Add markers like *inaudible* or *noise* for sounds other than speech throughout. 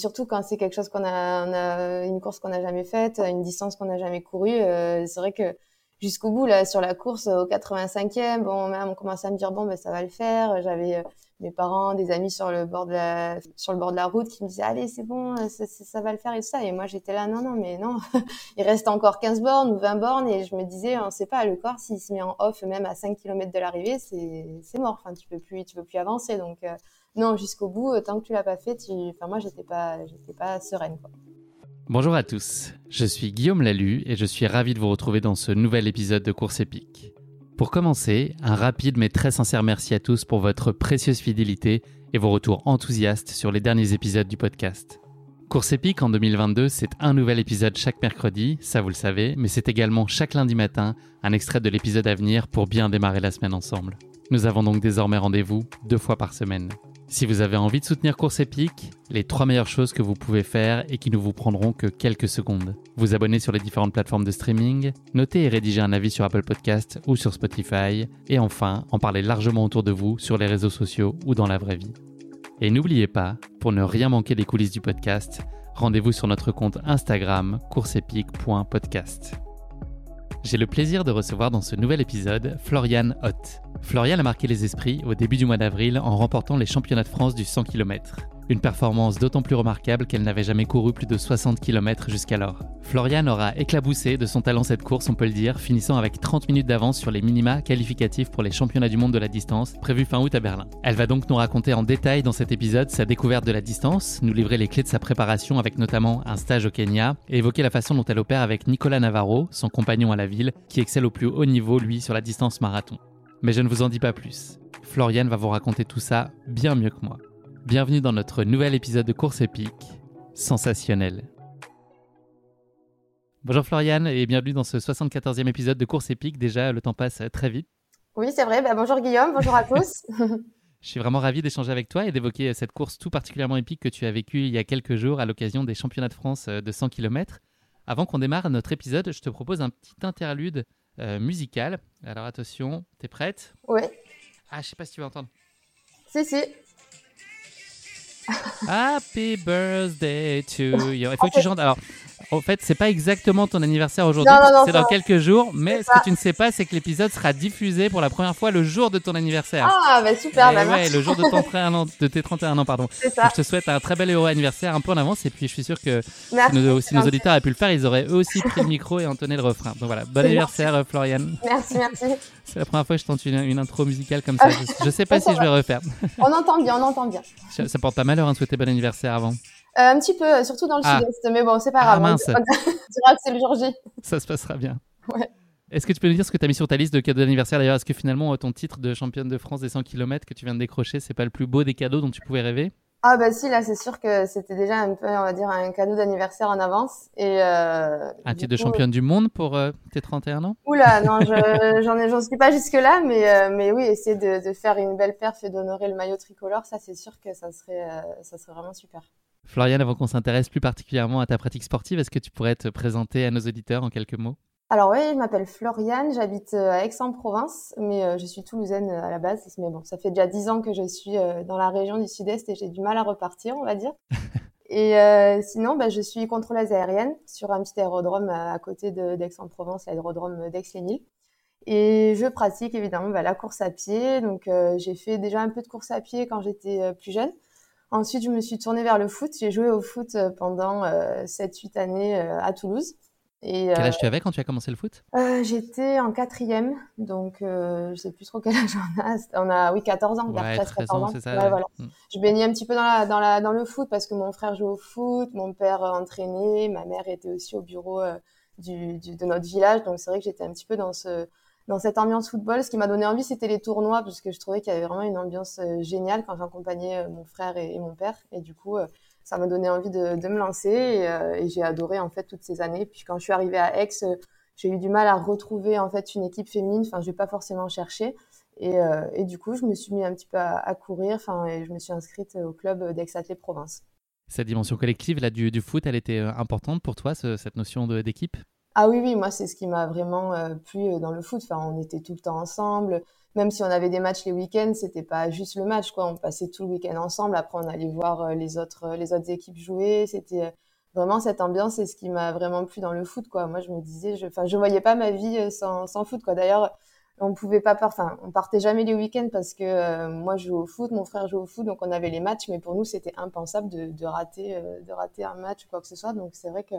Surtout quand c'est quelque chose qu'on a, on a, une course qu'on n'a jamais faite, une distance qu'on n'a jamais courue. Euh, c'est vrai que jusqu'au bout là sur la course au 85e, bon, même on commençait à me dire bon ben ça va le faire. J'avais euh, mes parents, des amis sur le bord de la sur le bord de la route qui me disaient allez c'est bon, ça, ça, va le faire et tout ça. Et moi j'étais là non non mais non, *laughs* il reste encore 15 bornes ou 20 bornes et je me disais on sait pas le corps s'il se met en off même à 5 km de l'arrivée c'est c'est mort. Enfin tu peux plus tu peux plus avancer donc euh, non, jusqu'au bout, euh, tant que tu l'as pas fait, enfin, moi, j'étais pas, j'étais pas sereine. Quoi. Bonjour à tous, je suis Guillaume Lalu et je suis ravi de vous retrouver dans ce nouvel épisode de Course épique. Pour commencer, un rapide mais très sincère merci à tous pour votre précieuse fidélité et vos retours enthousiastes sur les derniers épisodes du podcast. Course épique en 2022, c'est un nouvel épisode chaque mercredi, ça vous le savez, mais c'est également chaque lundi matin un extrait de l'épisode à venir pour bien démarrer la semaine ensemble. Nous avons donc désormais rendez-vous deux fois par semaine. Si vous avez envie de soutenir Course Épique, les trois meilleures choses que vous pouvez faire et qui ne vous prendront que quelques secondes. Vous abonner sur les différentes plateformes de streaming, noter et rédiger un avis sur Apple Podcast ou sur Spotify, et enfin en parler largement autour de vous sur les réseaux sociaux ou dans la vraie vie. Et n'oubliez pas, pour ne rien manquer des coulisses du podcast, rendez-vous sur notre compte Instagram courseepique.podcast. J'ai le plaisir de recevoir dans ce nouvel épisode Florian Hott. Florian a marqué les esprits au début du mois d'avril en remportant les championnats de France du 100 km. Une performance d'autant plus remarquable qu'elle n'avait jamais couru plus de 60 km jusqu'alors. Florian aura éclaboussé de son talent cette course, on peut le dire, finissant avec 30 minutes d'avance sur les minima qualificatifs pour les championnats du monde de la distance prévus fin août à Berlin. Elle va donc nous raconter en détail dans cet épisode sa découverte de la distance, nous livrer les clés de sa préparation avec notamment un stage au Kenya et évoquer la façon dont elle opère avec Nicolas Navarro, son compagnon à la ville, qui excelle au plus haut niveau lui sur la distance marathon. Mais je ne vous en dis pas plus. Florian va vous raconter tout ça bien mieux que moi. Bienvenue dans notre nouvel épisode de Course épique, sensationnel. Bonjour Floriane et bienvenue dans ce 74e épisode de Course épique. Déjà, le temps passe très vite. Oui, c'est vrai. Bah, bonjour Guillaume, bonjour à tous. *laughs* *laughs* Je suis vraiment ravi d'échanger avec toi et d'évoquer cette course tout particulièrement épique que tu as vécue il y a quelques jours à l'occasion des championnats de France de 100 km. Avant qu'on démarre notre épisode, je te propose un petit interlude euh, musical. Alors attention, t'es prête? Oui. Ah, je sais pas si tu vas entendre. Si, si. Happy birthday to you. Il faut que tu chantes. Alors, en fait, c'est pas exactement ton anniversaire aujourd'hui, c'est dans quelques jours. Mais ce que tu ne sais pas, c'est que l'épisode sera diffusé pour la première fois le jour de ton anniversaire. Ah, bah super, bah ouais, le jour de, ton *laughs* 31 ans, de tes 31 ans, pardon. Ça. je te souhaite un très bel heureux anniversaire un peu en avance. Et puis, je suis sûr que si, nos, si nos, auditeurs avaient pu le faire, ils auraient eux aussi *laughs* pris le micro et entonné le refrain. Donc voilà, bon anniversaire, merci. Floriane. Merci, merci. *laughs* C'est la première fois que je tente une, intro musicale comme ça. Je, ne sais pas si je vais refaire. On entend bien, on entend bien. Ça, porte pas malheur de souhaiter bon anniversaire avant. Euh, un petit peu, surtout dans le ah. sud-est, mais bon, c'est pas ah, grave. Mince. On dira que c'est le jour J. Ça se passera bien. Ouais. Est-ce que tu peux nous dire ce que tu as mis sur ta liste de cadeaux d'anniversaire? D'ailleurs, est-ce que finalement ton titre de championne de France des 100 km que tu viens de décrocher, c'est pas le plus beau des cadeaux dont tu pouvais rêver? Ah bah si, là c'est sûr que c'était déjà un peu, on va dire, un cadeau d'anniversaire en avance. Et euh, un titre de championne du monde pour euh, tes 31 ans? Oula, non, *laughs* j'en ai, j'en suis pas jusque là, mais euh, mais oui, essayer de, de, faire une belle perf et d'honorer le maillot tricolore, ça c'est sûr que ça serait, euh, ça serait vraiment super. Floriane, avant qu'on s'intéresse plus particulièrement à ta pratique sportive, est-ce que tu pourrais te présenter à nos auditeurs en quelques mots? Alors oui, je m'appelle Floriane, j'habite euh, à Aix-en-Provence, mais euh, je suis toulousaine euh, à la base. Mais bon, ça fait déjà dix ans que je suis dans la région du Sud-Est et j'ai du mal à repartir, on va dire. *laughs* et sinon, bah, je suis contrôleuse aérienne sur un petit aérodrome à, côté d'Aix-en-Provence, l'aérodrome d'Aix-les-Milles. Et je pratique évidemment bah, la course à pied. Donc j'ai fait déjà un peu de course à pied quand j'étais plus jeune. Ensuite, je me suis tournée vers le foot. J'ai joué au foot pendant 7-8 années à Toulouse. Et, quel âge tu avais quand tu as commencé le foot? euh, J'étais en quatrième, donc euh, je sais plus trop quel âge on a. On a, oui, 14 ans, ouais, 13, 14 ans. Ça, ouais, voilà. Mm. Je baignais un petit peu dans, la, dans, la, dans le foot parce que mon frère jouait au foot, mon père entraînait, ma mère était aussi au bureau euh, du, du, de notre village, donc c'est vrai que j'étais un petit peu dans ce dans cette ambiance football. Ce qui m'a donné envie, c'était les tournois, parce que je trouvais qu'il y avait vraiment une ambiance euh, géniale quand j'accompagnais mon frère et, mon père. Et du coup, ça m'a donné envie de, me lancer euh, et, j'ai adoré en fait toutes ces années. Puis quand je suis arrivée à Aix, euh, j'ai eu du mal à retrouver en fait une équipe féminine. Enfin, je vais pas forcément chercher. Et, euh, du coup, je me suis mis un petit peu à, courir. Enfin, et je me suis inscrite au club d'Aix Athlée Provence. Cette dimension collective là du, foot, elle était importante pour toi, cette notion d'équipe? Ah oui, oui, moi c'est ce qui m'a vraiment plu dans le foot. Enfin, on était tout le temps ensemble. même si on avait des matchs les week-ends, c'était pas juste le match, quoi. On passait tout le week-end ensemble. Après, on allait voir les autres, les autres équipes jouer. C'était vraiment cette ambiance, c'est ce qui m'a vraiment plu dans le foot, quoi. Moi, je me disais, je, enfin, je voyais pas ma vie sans, sans foot, quoi. D'ailleurs, on pouvait pas enfin on partait jamais les week-ends parce que euh, moi je joue au foot mon frère joue au foot donc on avait les matchs mais pour nous c'était impensable de, rater euh, de rater un match ou quoi que ce soit donc c'est vrai que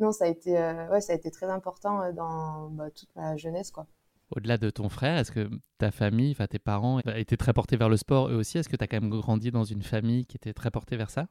non ça a été euh, ouais ça a été très important dans bah, toute ma jeunesse quoi au-delà de ton frère, est-ce que ta famille, enfin tes parents, étaient très portés vers le sport eux aussi? Est-ce que tu as quand même grandi dans une famille qui était très portée vers ça?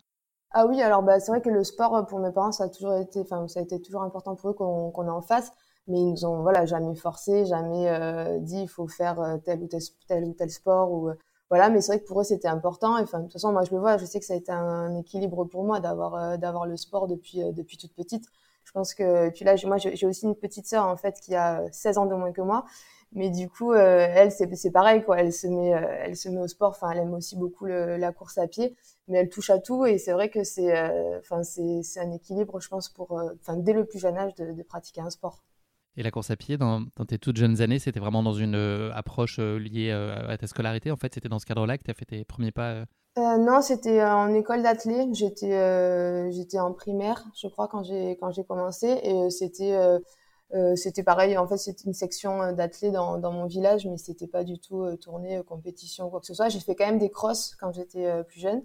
Ah oui, alors bah, c'est vrai que le sport pour mes parents, ça a toujours été, enfin ça a été toujours important pour eux qu'on en fasse mais ils nous ont voilà jamais forcé, jamais euh, dit il faut faire euh, tel ou tel, tel ou tel sport ou euh, voilà. Mais c'est vrai que pour eux c'était important. Et enfin de toute façon moi je le vois, je sais que ça a été un, équilibre pour moi d'avoir d'avoir le sport depuis depuis toute petite. Je pense que puis là moi j'ai aussi une petite sœur en fait qui a 16 ans de moins que moi. Mais du coup, elle, c'est pareil, quoi. Elle se met, elle se met au sport. Enfin, elle aime aussi beaucoup la course à pied, mais elle touche à tout. Et c'est vrai que c'est, enfin, c'est, un équilibre, je pense, pour, enfin, dès le plus jeune âge, de, pratiquer un sport. Et la course à pied, dans, tes toutes jeunes années, c'était vraiment dans une euh, approche euh, liée euh, à ta scolarité En fait, c'était dans ce cadre-là que tu as fait tes premiers pas Non, c'était en école d'athlé. J'étais j'étais en primaire, je crois, quand j'ai quand j'ai commencé. Et c'était c'était pareil. En fait, c'était une section d'athlé dans, mon village, mais c'était pas du tout tourné compétition ou quoi que ce soit. J'ai fait quand même des crosses quand j'étais plus jeune.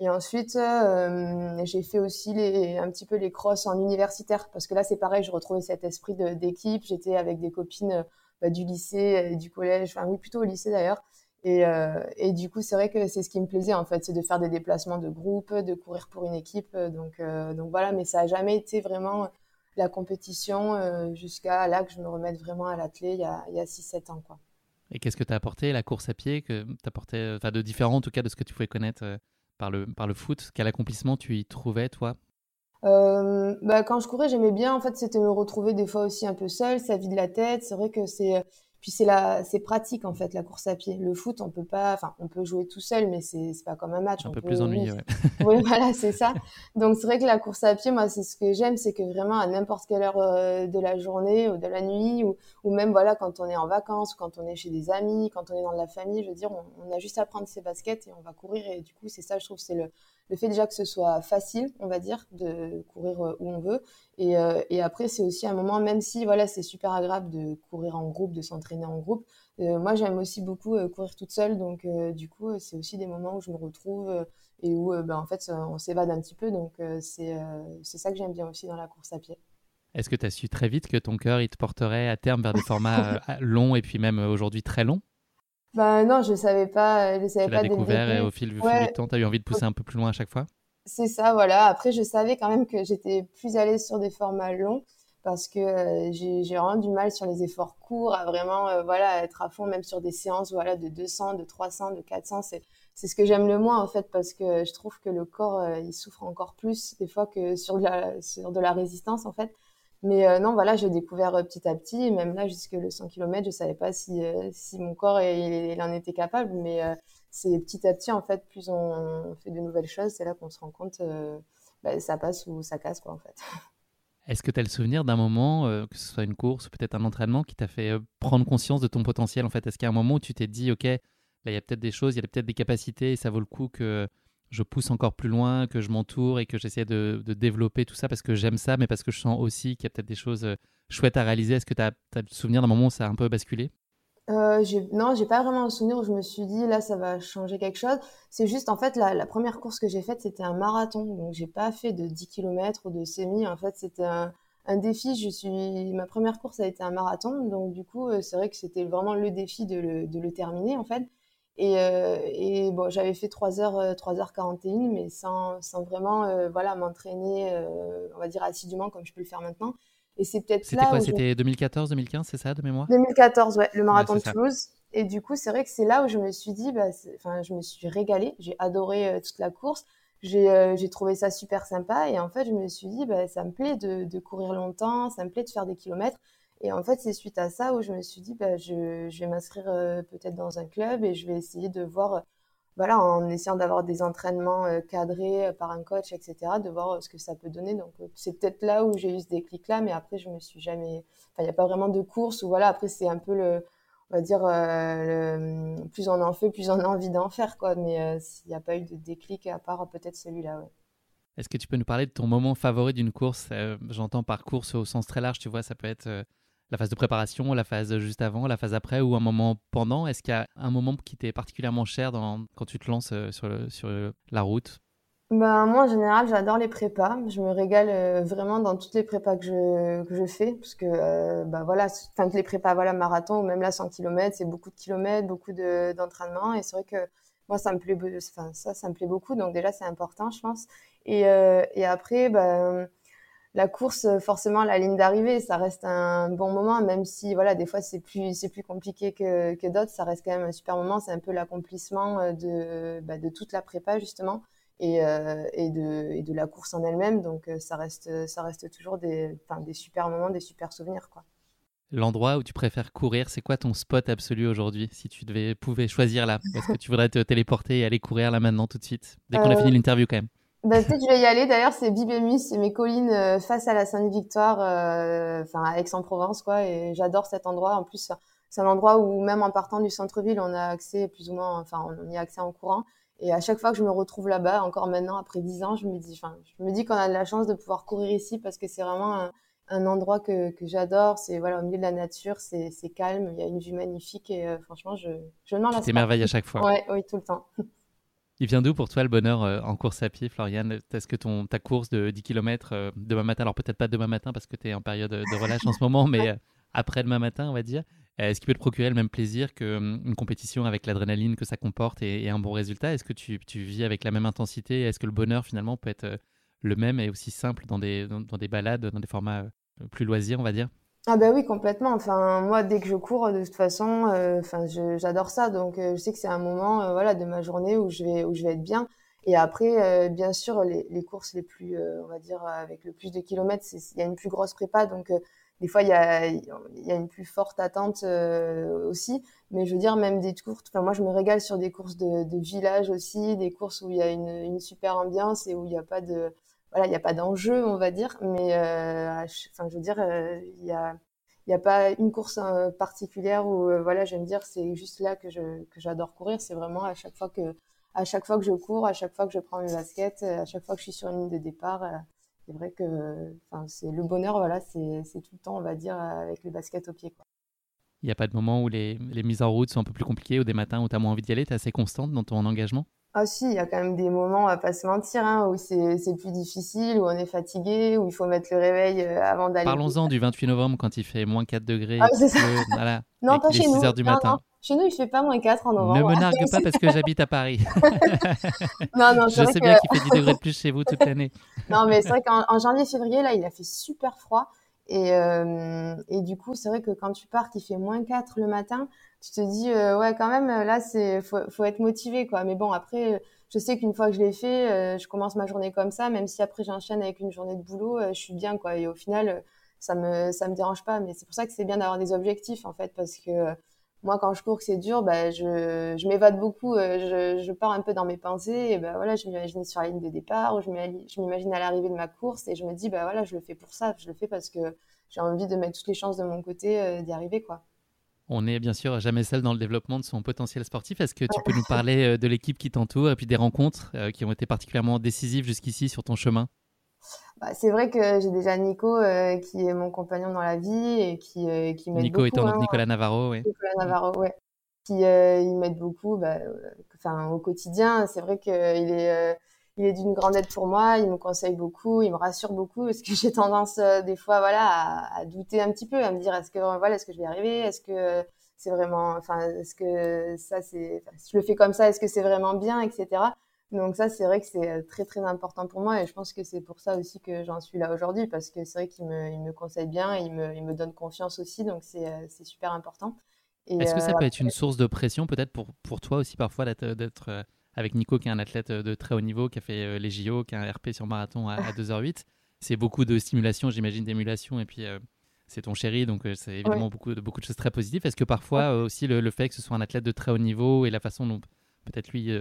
Et ensuite, euh, j'ai fait aussi les, un petit peu les crosses en universitaire, parce que là, c'est pareil, je retrouvais cet esprit d'équipe. J'étais avec des copines bah, du lycée, du collège, enfin oui, plutôt au lycée d'ailleurs. Et, euh, et, du coup, c'est vrai que c'est ce qui me plaisait en fait, c'est de faire des déplacements de groupe, de courir pour une équipe. Donc, euh, donc voilà, mais ça a jamais été vraiment la compétition euh, jusqu'à là que je me remette vraiment à l'athlé il y a, a 6-7 ans. Quoi. Et qu'est-ce que tu as apporté, la course à pied, que apporté, enfin de différent en tout cas de ce que tu pouvais connaître par le, par le foot Quel accomplissement tu y trouvais, toi? Euh, bah, quand je courais, j'aimais bien. En fait, c'était me retrouver des fois aussi un peu seule, ça vide la tête. C'est vrai que c'est puis c'est la, c'est pratique en fait la course à pied. Le foot, on peut pas, enfin, on peut jouer tout seul, mais c'est c'est pas comme un match. Un peu plus ennuyeux. Ouais. *laughs* oui, voilà, c'est ça. Donc c'est vrai que la course à pied, moi, c'est ce que j'aime, c'est que vraiment à n'importe quelle heure euh, de la journée ou de la nuit, ou, ou même voilà quand on est en vacances, quand on est chez des amis, quand on est dans la famille, je veux dire, on, on a juste à prendre ses baskets et on va courir. Et du coup, c'est ça, je trouve, c'est le le fait déjà que ce soit facile, on va dire, de courir euh, où on veut. Et, euh, et après, c'est aussi un moment, même si voilà, c'est super agréable de courir en groupe, de s'entraîner en groupe. Euh, moi, j'aime aussi beaucoup courir toute seule, donc du coup, c'est aussi des moments où je me retrouve et où, ben, en fait, on s'évade un petit peu. Donc, c'est c'est ça que j'aime bien aussi dans la course à pied. Est-ce que tu as su très vite que ton cœur, il te porterait à terme vers des formats longs et puis même aujourd'hui très longs? Bah non, je savais pas, je savais tu pas. l'as découvert et au fil, du temps, tu as eu envie de pousser un peu plus loin à chaque fois? C'est ça, voilà. Après, je savais quand même que j'étais plus à l'aise sur des formats longs parce que euh, j'ai vraiment du mal sur les efforts courts à vraiment euh, voilà être à fond même sur des séances voilà de 200 de 300 de 400 c'est c'est ce que j'aime le moins en fait parce que je trouve que le corps euh, il souffre encore plus des fois que sur de la sur de la résistance en fait mais euh, non, voilà, j'ai découvert euh, petit à petit, et même là, jusque le 100 km, je savais pas si, euh, si mon corps il, il, en était capable, mais c'est petit à petit, en fait, plus on, fait de nouvelles choses, c'est là qu'on se rend compte, bah, ça passe ou ça casse, quoi, en fait. Est-ce que tu as le souvenir d'un moment, que ce soit une course ou peut-être un entraînement, qui t'a fait prendre conscience de ton potentiel, en fait? Est-ce qu'il y a un moment où tu t'es dit, OK, là, il y a peut-être des choses, il y a peut-être des capacités, et ça vaut le coup que je pousse encore plus loin, que je m'entoure et que j'essaie de, développer tout ça parce que j'aime ça, mais parce que je sens aussi qu'il y a peut-être des choses euh, chouettes à réaliser. Est-ce que tu as, le souvenir d'un moment où ça a un peu basculé? Euh, Non, j'ai pas vraiment un souvenir où je me suis dit là ça va changer quelque chose. C'est juste en fait la, première course que j'ai faite c'était un marathon, donc j'ai pas fait de 10 km ou de semi. En fait c'était un, défi. Je suis ma première course a été un marathon, donc du coup euh, c'est vrai que c'était vraiment le défi de le, de le terminer en fait. Et, euh, et bon, j'avais fait 3h, 3h41, euh, mais sans, sans vraiment euh, voilà, m'entraîner, on va dire assidûment comme je peux le faire maintenant. Et c'est peut-être C'était quoi C'était 2014, 2015, c'est ça de mémoire? 2014, ouais, le marathon de Toulouse. Et du coup, c'est vrai que c'est là où je me suis dit, bah, enfin, je me suis régalée. J'ai adoré toute la course. J'ai j'ai trouvé ça super sympa. Et en fait, je me suis dit, bah, ça me plaît de, de courir longtemps, ça me plaît de faire des kilomètres. Et en fait, c'est suite à ça où je me suis dit, bah, je, vais m'inscrire euh, peut-être dans un club et je vais essayer de voir, euh, voilà, en essayant d'avoir des entraînements euh, cadrés par un coach, etc., de voir ce que ça peut donner. Donc, c'est peut-être là où j'ai eu ce déclic-là, mais après, je me suis jamais, enfin, il n'y a pas vraiment de course ou voilà, après, c'est un peu le, on va dire, plus on en fait, plus on a envie d'en faire, quoi. Mais il n'y a pas eu de déclic à part peut-être celui-là, ouais. Est-ce que tu peux nous parler de ton moment favori d'une course? J'entends par course au sens très large, tu vois, ça peut être la phase de préparation, la phase juste avant, la phase après ou un moment pendant? Est-ce qu'il y a un moment qui t'est particulièrement cher quand tu te lances sur, sur la route? Ben, moi, en général, j'adore les prépas. Je me régale euh, vraiment dans toutes les prépas que je, fais. Parce que, euh, bah, voilà, enfin, les prépas, voilà, marathon ou même là, 100 km, c'est beaucoup de kilomètres, beaucoup de, d'entraînement. Et c'est vrai que moi, ça me plaît, beaucoup. Donc, déjà, c'est important, je pense. Et, euh, et après, ben, la course, forcément, la ligne d'arrivée, ça reste un bon moment, même si, voilà, des fois, c'est plus, c'est plus compliqué que, que d'autres. Ça reste quand même un super moment. C'est un peu l'accomplissement de, bah, de toute la prépa, justement et, euh, et, de, et de la course en elle-même. Donc euh, ça reste, ça reste toujours des, des super moments, des super souvenirs. Quoi. L'endroit où tu préfères courir, c'est quoi ton spot absolu aujourd'hui Si tu devais, pouvais choisir là, est-ce que tu voudrais te téléporter et aller courir là maintenant tout de suite? Dès qu'on a fini euh, l'interview quand même. Bah, peut-être je vais y aller. D'ailleurs, c'est Bibémus, c'est mes collines face à la Sainte-Victoire, enfin à Aix-en-Provence, quoi. Et j'adore cet endroit. En plus, c'est un endroit où même en partant du centre-ville, on a accès plus ou moins, enfin, on y a accès en courant. Et à chaque fois que je me retrouve là-bas, encore maintenant après dix ans, je me dis, enfin, je me dis qu'on a de la chance de pouvoir courir ici parce que c'est vraiment un, endroit que, que j'adore. C'est voilà au milieu de la nature, c'est calme, il y a une vue magnifique et euh, franchement, je je m'en lasse. merveille à chaque fois. Ouais, oui, tout le temps. *laughs* Il vient d'où pour toi le bonheur euh, en course à pied, Floriane? Est-ce que ton, ta course de 10 km euh, demain matin, alors peut-être pas demain matin parce que tu es en période de relâche en ce moment, mais après demain matin, on va dire, est-ce qu'il peut te procurer le même plaisir qu'une hum, compétition avec l'adrénaline que ça comporte et, un bon résultat? Est-ce que tu, vis avec la même intensité? Est-ce que le bonheur finalement peut être euh, le même et aussi simple dans des, balades, dans des formats euh, plus loisirs, on va dire? Ah bah oui complètement. Enfin moi dès que je cours de toute façon, euh, enfin j'adore ça donc je sais que c'est un moment voilà de ma journée où je vais où je vais être bien. Et après bien sûr les, les, courses les plus on va dire avec le plus de kilomètres il y a une plus grosse prépa donc des fois il y a, y a une plus forte attente euh, aussi mais je veux dire même des courses enfin moi je me régale sur des courses de, de village aussi des courses où il y a une, une super ambiance et où il n'y a pas de voilà il n'y a pas d'enjeu on va dire mais euh, enfin je veux dire euh, il y a n'y a pas une course particulière où voilà je vais dire c'est juste là que je que j'adore courir c'est vraiment à chaque fois que à chaque fois que je cours à chaque fois que je prends mes baskets à chaque fois que je suis sur une ligne de départ c'est vrai que c'est le bonheur, voilà, c'est tout le temps, on va dire, avec les baskets au pied. Il n'y a pas de moment où les, les, mises en route sont un peu plus compliquées ou des matins où tu as moins envie d'y aller Tu es assez constante dans ton engagement? Ah si, il y a quand même des moments, on va pas se mentir, hein, où c'est plus difficile, où on est fatigué, où il faut mettre le réveil euh, avant d'aller. Parlons-en du 28 novembre quand il fait moins 4 degrés. Ah, c'est ça. Voilà, *laughs* non, pas chez 6 nous. Heures du matin. Chez nous, il fait pas moins 4 en novembre. Ne me nargue *laughs* pas parce que j'habite à Paris. non, non, Je sais bien qu'il fait 10 degrés de plus chez vous toute l'année. non, mais c'est vrai qu'en janvier-février, là, il a fait super froid. Et, euh, et du coup, c'est vrai que quand tu pars, qu'il fait moins 4 le matin, tu te dis, euh, ouais, quand même, là, c'est faut, faut être motivé, quoi. Mais bon, après, je sais qu'une fois que je l'ai fait, euh, je commence ma journée comme ça, même si après j'enchaîne avec une journée de boulot, euh, je suis bien, quoi. Et au final, ça me ça me dérange pas. Mais c'est pour ça que c'est bien d'avoir des objectifs, en fait, parce que moi, quand je cours que c'est dur, bah, je, je m'évade beaucoup, euh, je, je pars un peu dans mes pensées, et ben voilà, je m'imagine sur la ligne de départ, ou je m'imagine à l'arrivée de ma course, et je me dis, bah voilà, je le fais pour ça, je le fais parce que j'ai envie de mettre toutes les chances de mon côté euh, d'y arriver, quoi. On n'est bien sûr jamais seul dans le développement de son potentiel sportif. Est-ce que tu peux nous parler euh, de l'équipe qui t'entoure et puis des rencontres qui ont été particulièrement décisives jusqu'ici sur ton chemin? Bah, c'est vrai que j'ai déjà Nico euh, qui est mon compagnon dans la vie et qui, euh, qui m'aide beaucoup. Nico étant donc hein. Nicolas Navarro, oui. Nicolas Navarro, ouais. Qui euh, il m'aide beaucoup bah, enfin, au quotidien. C'est vrai qu'il est, il est d'une grande aide pour moi. Il me conseille beaucoup, il me rassure beaucoup parce que *laughs* j'ai tendance des fois voilà, à, à, douter un petit peu, à me dire est-ce que, voilà, est-ce que je vais y arriver? Est-ce que c'est vraiment, enfin, est-ce que ça, c'est, si je le fais comme ça, est-ce que c'est vraiment bien, etc. Donc ça, c'est vrai que c'est euh, très très important pour moi et je pense que c'est pour ça aussi que j'en suis là aujourd'hui parce que c'est vrai qu'il me, il me conseille bien il me, il me donne confiance aussi, donc c'est, euh, c'est super important. Est-ce que ça euh, peut être une source de pression peut-être pour, pour toi aussi parfois d'être, d'être avec Nico qui est un athlète de très haut niveau, qui a fait les JO, qui a un RP sur marathon à, 2h08 C'est beaucoup de stimulation, j'imagine d'émulation et puis c'est ton chéri, donc c'est évidemment beaucoup, de, beaucoup de choses très positives. Est-ce que parfois aussi le, le, fait que ce soit un athlète de très haut niveau et la façon dont peut-être lui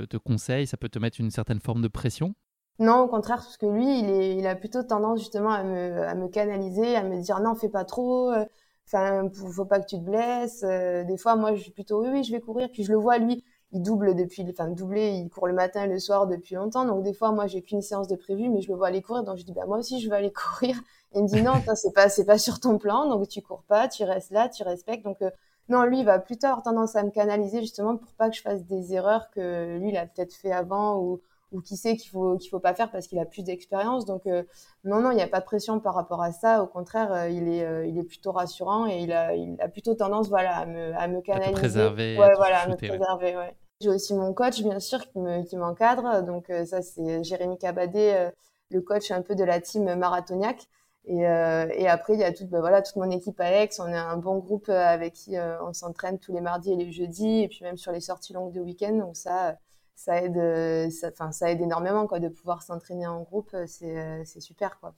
te, conseille, ça peut te mettre une certaine forme de pression? Non, au contraire, parce que lui, il, a plutôt tendance justement à me, canaliser, à me dire non, fais pas trop, euh, enfin, faut pas que tu te blesses. des fois, moi, je suis plutôt, oui, oui, je vais courir. Puis je le vois, lui, il double depuis, enfin, doublé, il court le matin et le soir depuis longtemps. Donc, des fois, moi, j'ai qu'une séance de prévu, mais je le vois aller courir. Donc, je dis, bah, moi aussi, je vais aller *laughs* courir. il me dit, non, c'est pas, c'est pas sur ton plan. Donc, tu cours pas, tu restes là, tu respectes. Donc, non, lui, il va plutôt avoir tendance à me canaliser justement pour pas que je fasse des erreurs que lui, il a peut-être fait avant ou, ou qui sait qu'il faut qu'il faut pas faire parce qu'il a plus d'expérience. Donc euh, non, non, il n'y a pas de pression par rapport à ça. Au contraire, euh, il est euh, il est plutôt rassurant et il a il a plutôt tendance voilà à me à me canaliser. À préserver. Ouais, voilà, à me préserver. Ouais. J'ai aussi mon coach bien sûr qui me qui m'encadre. Donc ça c'est Jérémy Cabadé, le coach un peu de la team marathoniaque. Et, euh, et, après, il y a toute, ben voilà, toute mon équipe Aix. On est un bon groupe avec qui on s'entraîne tous les mardis et les jeudis, et puis même sur les sorties longues de week-end. Donc ça, ça aide, euh, ça, ça aide énormément quoi, de pouvoir s'entraîner en groupe, euh, euh, c'est super. Quoi.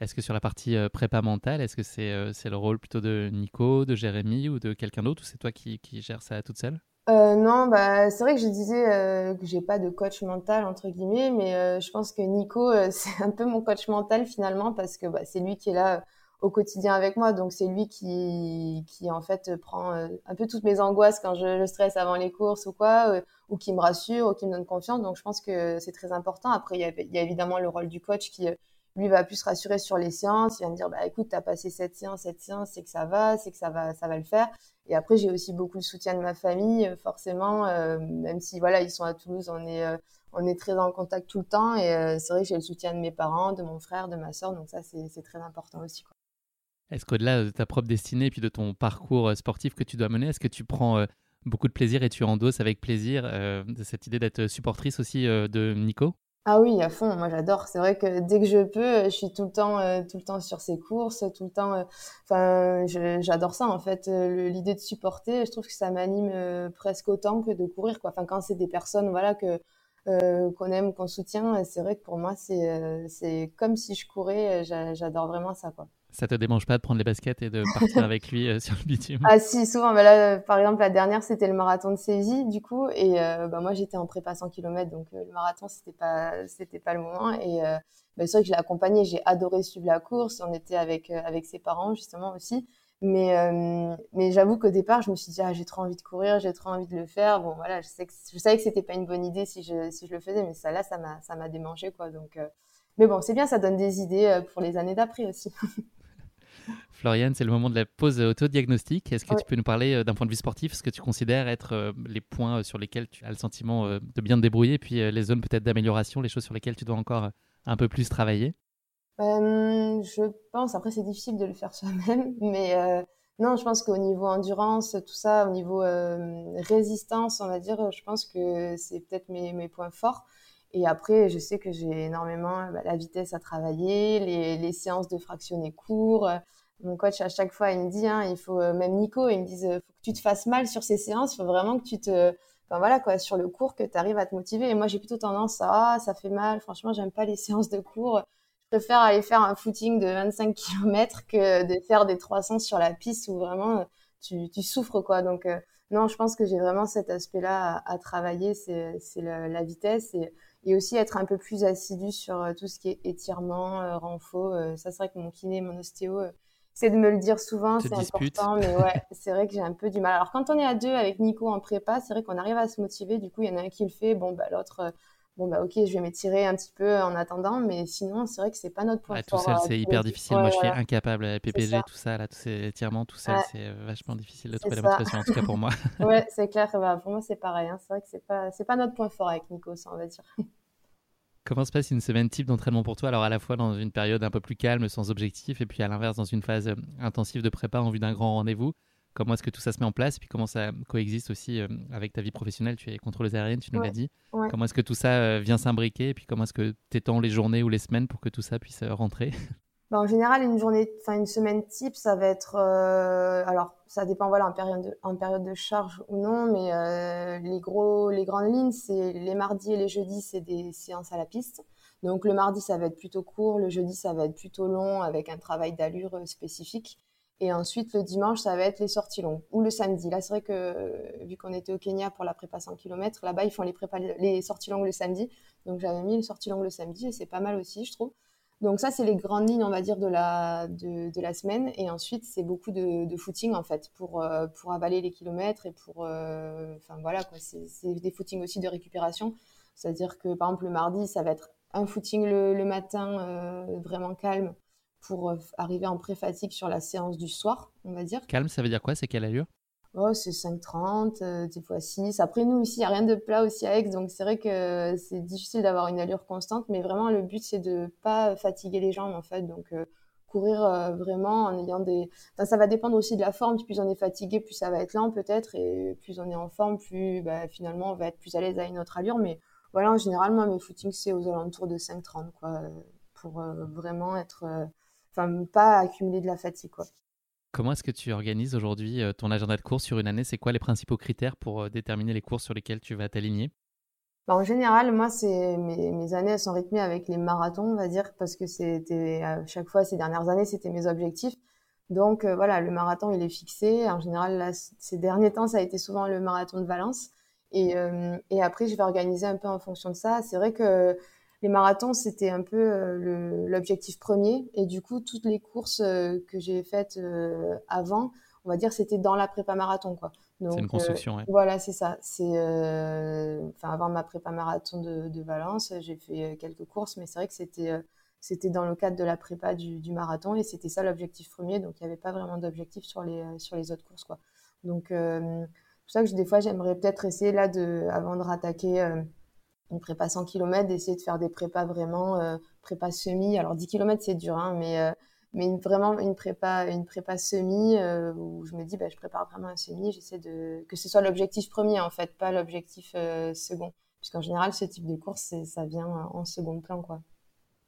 Est-ce que sur la partie prépa mentale, est-ce que c'est le rôle plutôt de Nico, de Jérémy ou de quelqu'un d'autre, ou c'est toi qui gères ça toute seule? Non, bah c'est vrai que je disais que j'ai pas de coach mental entre guillemets, mais je pense que Nico *laughs* c'est un peu mon coach mental finalement parce que bah, c'est lui qui est là au quotidien avec moi. Donc c'est lui qui, qui en fait prend euh, un peu toutes mes angoisses quand je, je stresse avant les courses ou quoi, euh, ou qui me rassure, ou qui me donne confiance. Donc je pense que c'est très important. Après il y, a, évidemment le rôle du coach qui euh, lui va plus rassurer sur les séances. Il va me dire bah écoute t'as passé cette séance, cette séance, c'est que ça va, c'est que ça va, ça va le faire. Et après j'ai aussi beaucoup le soutien de ma famille forcément, même si voilà ils sont à Toulouse, on est on est très en contact tout le temps. Et c'est vrai que j'ai le soutien de mes parents, de mon frère, de ma soeur, donc ça c'est très important aussi. Est-ce qu'au-delà de ta propre destinée et puis de ton parcours euh, sportif que tu dois mener, est-ce que tu prends euh, beaucoup de plaisir et tu endosses avec plaisir euh, cette idée d'être supportrice aussi de Nico? Ah oui, à fond, moi j'adore. C'est vrai que dès que je peux, je suis tout le temps, tout le temps sur ses courses, tout le temps. Enfin, j'adore ça en fait. L'idée de supporter, je trouve que ça m'anime presque autant que de courir. Quoi. Enfin, quand c'est des personnes, voilà que qu'on aime, qu'on soutient, c'est vrai que pour moi c'est c'est comme si je courais. J'adore vraiment ça, quoi. Ça te démange pas de prendre les baskets et de partir avec lui euh, *laughs* sur le bitume Ah si, souvent. Bah là, par exemple, la dernière, c'était le marathon de Séville, du coup. Et euh, bah, moi, j'étais en prépa 100 km, donc euh, le marathon, c'était pas, c'était pas le moment. Et bah, c'est vrai que je l'ai accompagné. J'ai adoré suivre la course. On était avec avec ses parents justement aussi. Mais mais j'avoue qu'au départ, je me suis dit ah j'ai trop envie de courir, j'ai trop envie de le faire. Bon voilà, je sais que je savais que c'était pas une bonne idée si je si je le faisais, mais ça là, ça m'a ça m'a démangé quoi. Donc mais bon, c'est bien, ça donne des idées pour les années d'après aussi. *laughs* Floriane, c'est le moment de la pause autodiagnostique. Est-ce que tu peux nous parler euh, d'un point de vue sportif, ce que tu considères être euh, les points euh, sur lesquels tu as le sentiment de bien te débrouiller, puis les zones peut-être d'amélioration, les choses sur lesquelles tu dois encore un peu plus travailler? Je pense, après c'est difficile de le faire soi-même, *laughs* mais non, je pense qu'au niveau endurance, tout ça, au niveau résistance, on va dire, je pense que c'est peut-être mes, mes, points forts. Et après, je sais que j'ai énormément bah, la vitesse à travailler, les, les séances de fractionner court, mon coach à chaque fois il me dit hein, il faut euh, même Nico il me dit faut que tu te fasses mal sur ces séances il faut vraiment que tu te enfin voilà quoi sur le cours que tu arrives à te motiver. Et moi j'ai plutôt tendance à ah, ça fait mal. Franchement j'aime pas les *laughs* séances de cours. Je préfère aller faire un footing de 25 km que de faire des 300 sur la piste où vraiment tu, tu souffres quoi. Donc euh, non je pense que j'ai vraiment cet aspect là à, travailler. C'est la, la, vitesse et et aussi être un peu plus assidu sur euh, tout ce qui est étirement, renfort. ça, c'est vrai que mon kiné, mon ostéo, c'est de me le dire souvent, c'est important, mais ouais, *laughs* c'est vrai que j'ai un peu du mal. Alors quand on est à deux avec Nico en prépa, c'est vrai qu'on arrive à se motiver. Du coup, il y en a un qui le fait, bon bah l'autre, euh, bon bah ok, je vais m'étirer un petit peu en attendant, mais sinon c'est vrai que c'est pas notre point fort. Tout seul, c'est hyper difficile. Moi, je suis incapable. PPG, tout ça, là, tous ces étirements, tout seul, c'est euh, vachement difficile de trouver la motivation, en tout cas pour moi. *laughs* ouais, c'est clair. Bah, pour moi, c'est pareil. Hein. C'est vrai que c'est pas, c'est pas notre point fort avec Nico, ça, on va dire. Comment se passe une semaine type d'entraînement pour toi Alors à la fois dans une période un peu plus calme, sans objectif, et puis à l'inverse dans une phase euh, intensive de prépa en vue d'un grand rendez-vous? Comment est-ce que tout ça se met en place? Et puis comment ça coexiste aussi euh, avec ta vie professionnelle? Tu es contrôleuse aérienne, tu nous l'as dit. Comment est-ce que tout ça euh, vient s'imbriquer? Et puis comment est-ce que tu étends les journées ou les semaines pour que tout ça puisse rentrer? Bah, en général, une journée, enfin une semaine type, ça va être, euh, alors ça dépend voilà en période de, charge ou non, mais euh, les gros, les grandes lignes, c'est les mardis et les jeudis, c'est des séances à la piste. Donc le mardi, ça va être plutôt court, le jeudi, ça va être plutôt long avec un travail d'allure euh, spécifique. Et ensuite, le dimanche, ça va être les sorties longues. Ou le samedi. Là, c'est vrai que, vu qu'on était au Kenya pour la prépa 100 km, là-bas, ils font les, prépa, les sorties longues le samedi. Donc, j'avais mis les sorties longues le samedi et c'est pas mal aussi, je trouve. Donc ça, c'est les grandes lignes, on va dire, de la, de, la semaine. Et ensuite, c'est beaucoup de, footing, en fait, pour, euh, pour avaler les kilomètres et pour... Euh, enfin, voilà, quoi. C'est des footings aussi de récupération. C'est-à-dire que, par exemple, le mardi, ça va être un footing le, matin euh, vraiment calme pour arriver en pré-fatigue sur la séance du soir, on va dire. Calme, ça veut dire quoi? C'est quelle allure Oh, c'est 5,30, euh, des fois 6. Après, nous, ici, il n'y a rien de plat aussi à Aix, donc c'est vrai que c'est difficile d'avoir une allure constante, mais vraiment, le but, c'est de ne pas fatiguer les jambes, en fait. Donc, euh, courir euh, vraiment en ayant des... Enfin, ça va dépendre aussi de la forme. Plus on est fatigué, plus ça va être lent, peut-être, et plus on est en forme, plus, bah, finalement, on va être plus à l'aise à une autre allure. Mais voilà, en général, moi, mes footings, c'est aux alentours de 5,30, quoi, pour vraiment être... Enfin, pas accumuler de la fatigue, quoi. Comment est-ce que tu organises aujourd'hui euh, ton agenda de course sur une année? C'est quoi les principaux critères pour euh, déterminer les courses sur lesquelles tu vas t'aligner? Bah, en général, moi, mes, années sont rythmées avec les marathons, on va dire, parce que c'était à chaque fois ces dernières années, c'était mes objectifs. Donc euh, voilà, le marathon il est fixé. En général, ces derniers temps, ça a été souvent le marathon de Valence. Et, et après, je vais organiser un peu en fonction de ça. C'est vrai que les marathons, c'était un peu euh, l'objectif premier. Et du coup, toutes les courses euh, que j'ai faites euh, avant, on va dire, c'était dans la prépa marathon. quoi. C'est une construction, Voilà, c'est ça. C'est, enfin, avant ma prépa marathon de, Valence, j'ai fait quelques courses, mais c'est vrai que c'était c'était dans le cadre de la prépa du, marathon et c'était ça l'objectif premier. Donc, il n'y avait pas vraiment d'objectif sur les, sur les autres courses. Quoi. Donc, c'est pour ça que des fois, j'aimerais peut-être essayer là, de, avant de rattaquer une prépa 100 km, d'essayer de faire des prépas vraiment euh, prépa semi. Alors 10 km c'est dur, hein, mais euh, mais vraiment une prépa une prépa semi euh, où je me dis bah, je prépare vraiment un semi, j'essaie de que ce soit l'objectif premier en fait, pas l'objectif second, puisqu'en général ce type de course ça vient en second plan quoi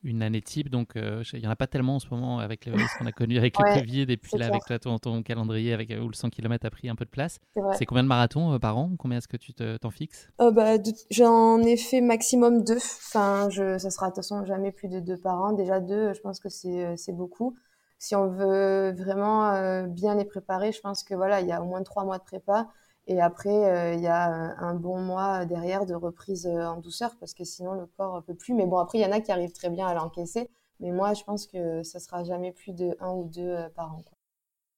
une année type. Donc, euh, il n'y en a pas tellement en ce moment avec ce qu'on a connu avec le *laughs* Covid et puis là, avec toi, ton, calendrier avec, où le 100 km a pris un peu de place. C'est combien de marathons euh, par an? Combien est-ce que tu t'en fixes? Euh, bah, J'en ai fait maximum deux. Enfin, je, ça sera de toute façon jamais plus de deux par an. Déjà deux, je pense que c'est beaucoup. Si on veut vraiment bien les préparer, je pense que voilà, il y a au moins trois mois de prépa. Et après, euh, il y a un bon mois derrière de reprise euh, en douceur parce que sinon le corps ne peut plus. Mais bon, après, il y en a qui arrivent très bien à l'encaisser. Mais moi, je pense que ça sera jamais plus de un ou deux euh, par an.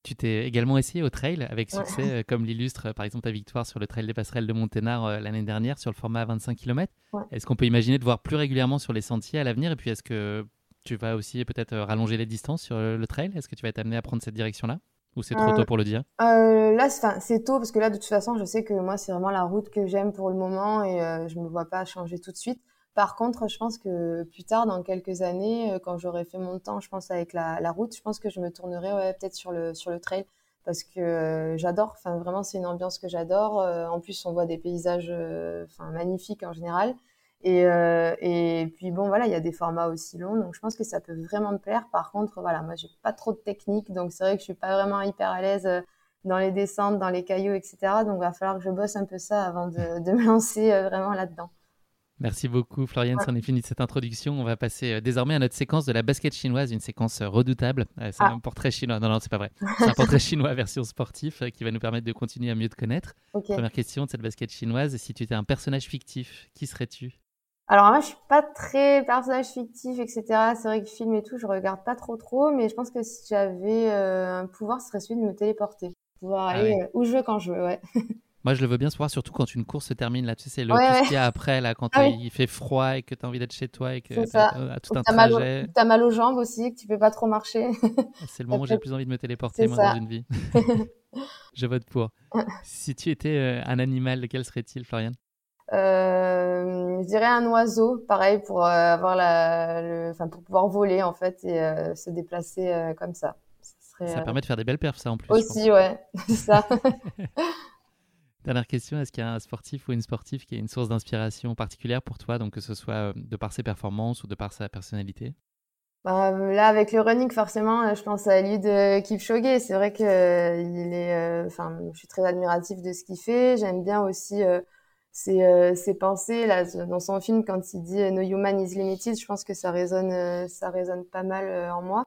Tu t'es également essayé au trail avec succès, comme l'illustre par exemple ta victoire sur le trail des passerelles de Monténard l'année dernière sur le format 25 km. Est-ce qu'on peut imaginer de voir plus régulièrement sur les sentiers à l'avenir? Et puis est-ce que tu vas aussi peut-être rallonger les distances sur le trail? Est-ce que tu vas être amené à prendre cette direction-là? Ou c'est trop euh, tôt pour le dire euh, Là, c'est tôt parce que là, de toute façon, je sais que moi, c'est vraiment la route que j'aime pour le moment et euh, je me vois pas changer tout de suite. Par contre, je pense que plus tard, dans quelques années, quand j'aurai fait mon temps, je pense avec la, la, route, je pense que je me tournerai ouais, peut-être sur le sur le trail parce que j'adore. Enfin, vraiment, c'est une ambiance que j'adore. en plus, on voit des paysages, magnifiques en général. Et, euh, et puis bon, voilà, il y a des formats aussi longs, donc je pense que ça peut vraiment me plaire. Par contre, voilà, moi, j'ai pas trop de technique, donc c'est vrai que je suis pas vraiment hyper à l'aise euh, dans les descentes, dans les cailloux, etc. Donc, il va falloir que je bosse un peu ça avant de, *laughs* de me lancer euh, vraiment là-dedans. Merci beaucoup, Floriane. C'en est fini de cette introduction. On va passer désormais à notre séquence de la basket chinoise, une séquence redoutable. c'est ah. un portrait chinois. Non, non, c'est pas vrai. C'est un portrait *laughs* chinois version sportif qui va nous permettre de continuer à mieux te connaître. Première question de cette basket chinoise. Si tu étais un personnage fictif, qui serais-tu? Alors moi, je suis pas très personnage fictif, etc. C'est vrai que film et tout, je regarde pas trop trop, mais je pense que si j'avais euh, un pouvoir, ce serait celui de me téléporter, pouvoir ah aller euh, où je veux quand je veux. Ouais. *laughs* Moi, je le veux bien ce soir, surtout quand une course se termine. Là, tu sais, c'est le ouais, qu'il y a après, là, quand ah il fait froid et que tu as envie d'être chez toi et que tu as, tout un trajet. Tu as mal aux jambes aussi, que tu peux pas trop marcher. *laughs* c'est le moment où j'ai le plus envie de me téléporter, moi, dans une vie. *laughs* je vote pour. si tu étais euh, un animal, quel serait-il, Florian euh, je dirais un oiseau, pareil pour euh, avoir la, le, enfin pour pouvoir voler en fait et euh, se déplacer euh, comme ça. Ça, ça permet de faire des belles perfs, ça en plus. Aussi, ouais, *laughs* ça. *laughs* Dernière question, est-ce qu'il y a un sportif ou une sportive qui est une source d'inspiration particulière pour toi, donc que ce soit de par ses performances ou de par sa personnalité? Bah, là, avec le running, forcément, je pense à lui de Kipchoge. C'est vrai que il est, enfin, je suis très admiratif de ce qu'il fait. J'aime bien aussi ses, euh, ses pensées là dans son film quand il dit No Human is Limited je pense que ça résonne euh, ça résonne pas mal euh, en moi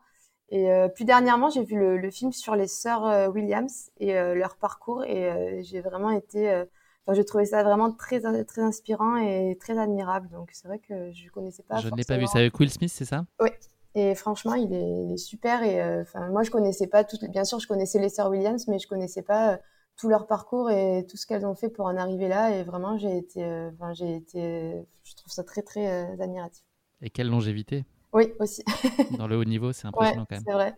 et plus dernièrement j'ai vu le, le, film sur les sœurs Williams et leur parcours et j'ai vraiment été enfin j'ai trouvé ça vraiment très très inspirant et très admirable donc c'est vrai que je connaissais pas je ne l'ai pas vu c'est avec Will Smith c'est ça? Oui Et franchement, il est, super. Et enfin, moi, je connaissais pas toutes. Bien sûr, je connaissais les sœurs Williams, mais je connaissais pas tout leur parcours et tout ce qu'elles ont fait pour en arriver là. Et vraiment, j'ai été, enfin, j'ai été, je trouve ça très très admiratif. Et quelle longévité? Oui, aussi. Dans le haut niveau, c'est *laughs* impressionnant quand même. C'est vrai.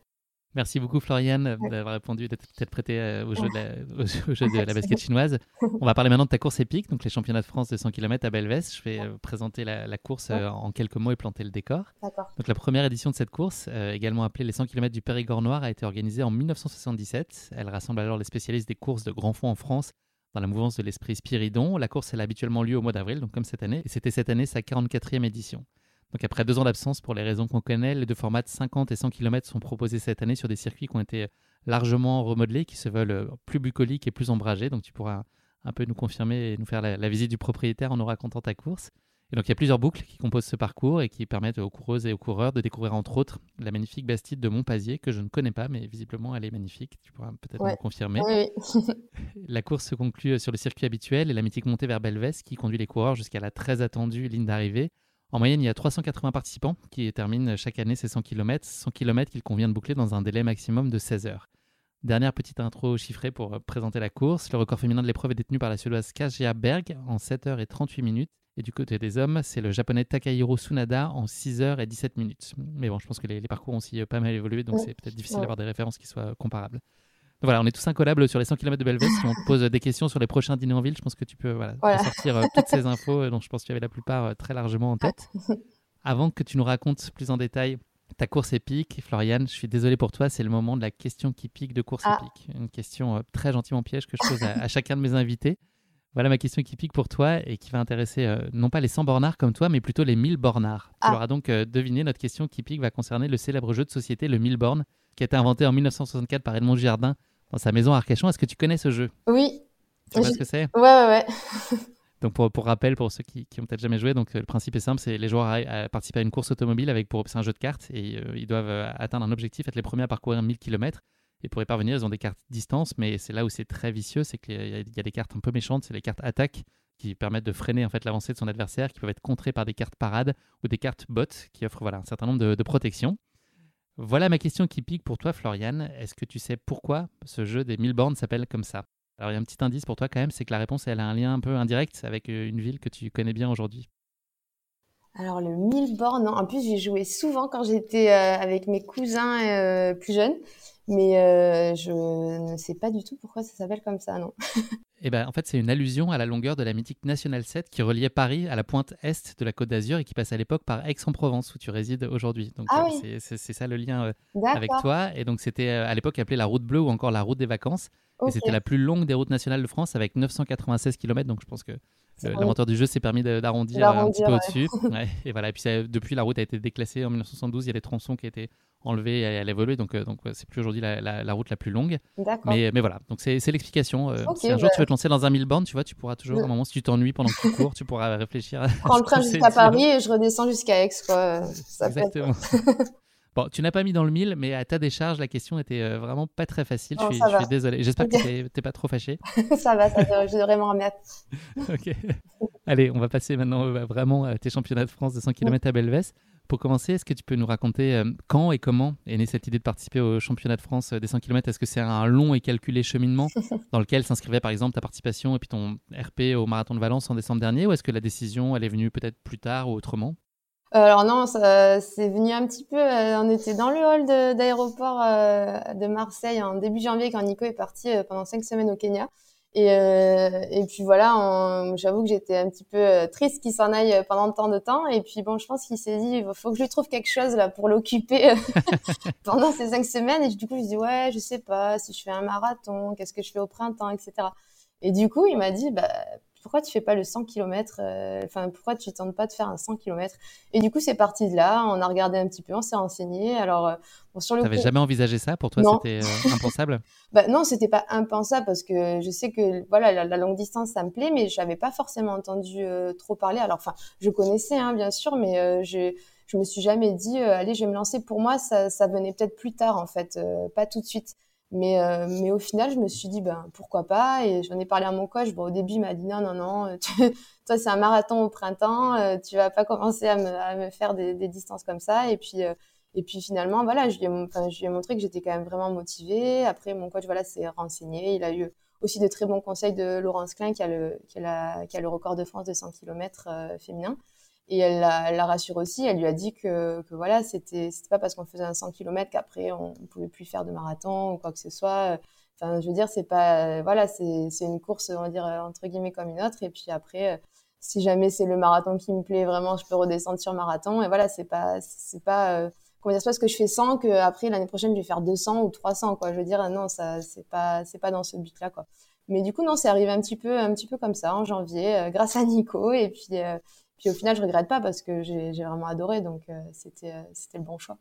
Merci beaucoup Floriane d'avoir répondu, d'être peut-être prêtée euh, au, jeu de la, de la basket *laughs* chinoise. On va parler maintenant de ta course épique, donc les championnats de France de 100 km à Belvès. Je vais euh, présenter la, course euh, en quelques mots et planter le décor. Donc la première édition de cette course, également appelée les 100 km du Périgord Noir, a été organisée en 1977. Elle rassemble alors les spécialistes des courses de grands fonds en France dans la mouvance de l'esprit Spiridon. La course elle a habituellement lieu au mois d'avril, donc comme cette année, et c'était cette année sa 44e édition. Donc après deux ans d'absence, pour les raisons qu'on connaît, les deux formats de 50 et 100 km sont proposés cette année sur des circuits qui ont été largement remodelés, qui se veulent euh, plus bucoliques et plus ombragés. Donc tu pourras un peu nous confirmer et nous faire la, visite du propriétaire en nous racontant ta course. Et donc il y a plusieurs boucles qui composent ce parcours et qui permettent aux coureuses et aux coureurs de découvrir entre autres la magnifique Bastide de Montpazier que je ne connais pas, mais visiblement elle est magnifique. Tu pourras peut-être nous confirmer. Oui. *laughs* la course se conclut sur le circuit habituel et la mythique montée vers Belvès qui conduit les coureurs jusqu'à la très attendue ligne d'arrivée en moyenne, il y a 380 participants qui terminent chaque année ces 100 km. 100 km qu'il convient de boucler dans un délai maximum de 16 heures. Dernière petite intro chiffrée pour euh, présenter la course. Le record féminin de l'épreuve est détenu par la suédoise Kasia Berg en 7 h et 38 minutes. Et du côté des hommes, c'est le japonais Takahiro Tsunada en 6 h et 17 minutes. Mais bon, je pense que les, parcours ont aussi euh, pas mal évolué, donc c'est peut-être difficile d'avoir des références qui soient comparables voilà, on est tous incollables sur les 100 km de Belvès. Si on te pose des questions sur les prochains dîners en ville, je pense que tu peux voilà, sortir euh, toutes ces infos euh, dont je pense que tu avais la plupart euh, très largement en tête. *laughs* Avant que tu nous racontes plus en détail ta course épique, Floriane, je suis désolé pour toi, c'est le moment de la question qui pique de course ah. épique. Une question très gentiment piège que je pose à, chacun de mes invités. Voilà ma question qui pique pour toi et qui va intéresser non pas les 100 bornards comme toi, mais plutôt les 1000 bornards. Tu ah. auras donc deviné, notre question qui pique va concerner le célèbre jeu de société, le 1000 bornes, qui a été inventé en 1964 par Edmond Jardin dans sa maison à Arcachon. Est-ce que tu connais ce jeu? Oui. Tu vois ce que c'est? Ouais, ouais, ouais. *laughs* donc pour, pour, rappel, pour ceux qui, qui ont peut-être jamais joué, donc euh, le principe est simple, c'est les joueurs à, participer à une course automobile avec pour c'est un jeu de cartes et euh, ils doivent euh, atteindre un objectif, être les premiers à parcourir 1000 km. Et pour y parvenir, ils ont des cartes distance, mais c'est là où c'est très vicieux, c'est qu'il y, y, a des cartes un peu méchantes, c'est les cartes attaque qui permettent de freiner en fait l'avancée de son adversaire, qui peuvent être contrées par des cartes parades ou des cartes bots qui offrent voilà un certain nombre de, de protections. Voilà ma question qui pique pour toi, Floriane. Est-ce que tu sais pourquoi ce jeu des 1000 bornes s'appelle comme ça? Alors, il y a un petit indice pour toi quand même, c'est que la réponse, elle a un lien un peu indirect avec euh, une ville que tu connais bien aujourd'hui. Alors, le 1000 bornes, en plus, j'ai joué souvent quand j'étais euh, avec mes cousins euh, plus jeunes, mais je ne sais pas du tout pourquoi ça s'appelle comme ça, non. *laughs* Eh ben, en fait, c'est une allusion à la longueur de la mythique National 7 qui reliait Paris à la pointe est de la Côte d'Azur et qui passait à l'époque par Aix-en-Provence où tu résides aujourd'hui. Donc, ah euh, c'est ça le lien euh, avec toi. Et donc, c'était euh, à l'époque appelé la route bleue ou encore la route des vacances. Et c'était la plus longue des routes nationales de France avec 996 km. Donc, je pense que l'inventeur du jeu s'est permis d'arrondir un petit peu au-dessus. *laughs* et voilà. Et puis, depuis, la route a été déclassée en 1972. Il y a des tronçons qui étaient enlevée et elle évolué. Donc, euh, donc c'est plus aujourd'hui la, route la plus longue. Mais, mais voilà, donc c'est l'explication. Euh, si un jour tu veux te lancer dans un mille bornes, tu vois, tu pourras toujours, à un moment, si tu t'ennuies pendant que tu cours, tu pourras réfléchir. Je *laughs* prends le train jusqu'à Paris et je redescends jusqu'à Aix. Quoi. Exactement. *laughs* Bon, tu n'as pas mis dans le mille, mais à ta décharge, la question était euh, vraiment pas très facile. je, suis, je suis, désolé. J'espère que tu n'es pas trop fâché. *laughs* ça va, ça va, je devrais m'en remettre. *laughs* ok. Allez, on va passer maintenant vraiment à tes championnats de France de 100 km à Belvès. Pour commencer, est-ce que tu peux nous raconter euh, quand et comment est née cette idée de participer au championnat de France euh, des 100 km Est-ce que c'est un long et calculé cheminement *laughs* dans lequel s'inscrivait par exemple ta participation et puis ton RP au marathon de Valence en décembre dernier? Ou est-ce que la décision, elle est venue peut-être plus tard ou autrement? euh, alors non, c'est venu un petit peu. on était dans le hall d'aéroport de, Marseille en début janvier quand Nico est parti pendant cinq semaines au Kenya. Et, euh, puis voilà, j'avoue que j'étais un petit peu euh, triste qu'il s'en aille pendant tant de temps. Et puis bon, je pense qu'il s'est dit, il faut que je lui trouve quelque chose là pour l'occuper euh, *laughs* pendant ces cinq semaines. Et du coup, je lui dis, ouais, je sais pas si je fais un marathon, qu'est-ce que je fais au printemps, etc. Et du coup, il m'a dit, bah, pourquoi tu fais pas le 100 km euh, Enfin, pourquoi tu tentes pas de faire un 100 km Et du coup, c'est parti de là. On a regardé un petit peu, on s'est renseigné. Alors, euh, bon, sur le. T'avais jamais envisagé ça? Pour toi, c'était euh, impensable? *laughs* Bah, non, c'était pas impensable parce que je sais que voilà, la, longue distance, ça me plaît, mais j'avais pas forcément entendu trop parler. Alors, enfin, je connaissais, hein, bien sûr, mais je je me suis jamais dit, allez, je vais me lancer. Pour moi, ça, ça venait peut-être plus tard, en fait, pas tout de suite. Mais, euh, mais au final, je me suis dit, ben, pourquoi pas Et j'en ai parlé à mon coach. Bon, au début, il m'a dit, non, non, non, *laughs* toi, c'est un marathon au printemps, euh, tu vas pas commencer à me, à me faire des, des, distances comme ça. Et puis, euh, Et puis finalement, voilà, je lui ai, enfin, je lui ai montré que j'étais quand même vraiment motivée. Après, mon coach, voilà, s'est renseigné. Il a eu aussi de très bons conseils de Laurence Klein, qui a le, qui a, qui a le record de France de 100 km euh, féminin. Et elle la, rassure aussi. Elle lui a dit que, que voilà, c'était, c'était pas parce qu'on faisait un 100 km qu'après on, ne pouvait plus faire de marathon ou quoi que ce soit. Enfin, je veux dire, c'est pas, voilà, c'est, une course, on va dire entre guillemets comme une autre. Et puis après, si jamais c'est le marathon qui me plaît vraiment, je peux redescendre sur marathon. Et voilà, c'est pas, c'est pas, euh, comment dire, c'est parce que je fais 100 que après l'année prochaine je vais faire 200 ou 300 quoi. Je veux dire, non, ça, c'est pas, c'est pas dans ce but-là quoi. Mais du coup, non, c'est arrivé un petit peu, un petit peu comme ça en janvier, euh, grâce à Nico. Et puis, euh, puis au final, je regrette pas parce que j'ai, vraiment adoré. Donc, c'était, c'était le bon choix.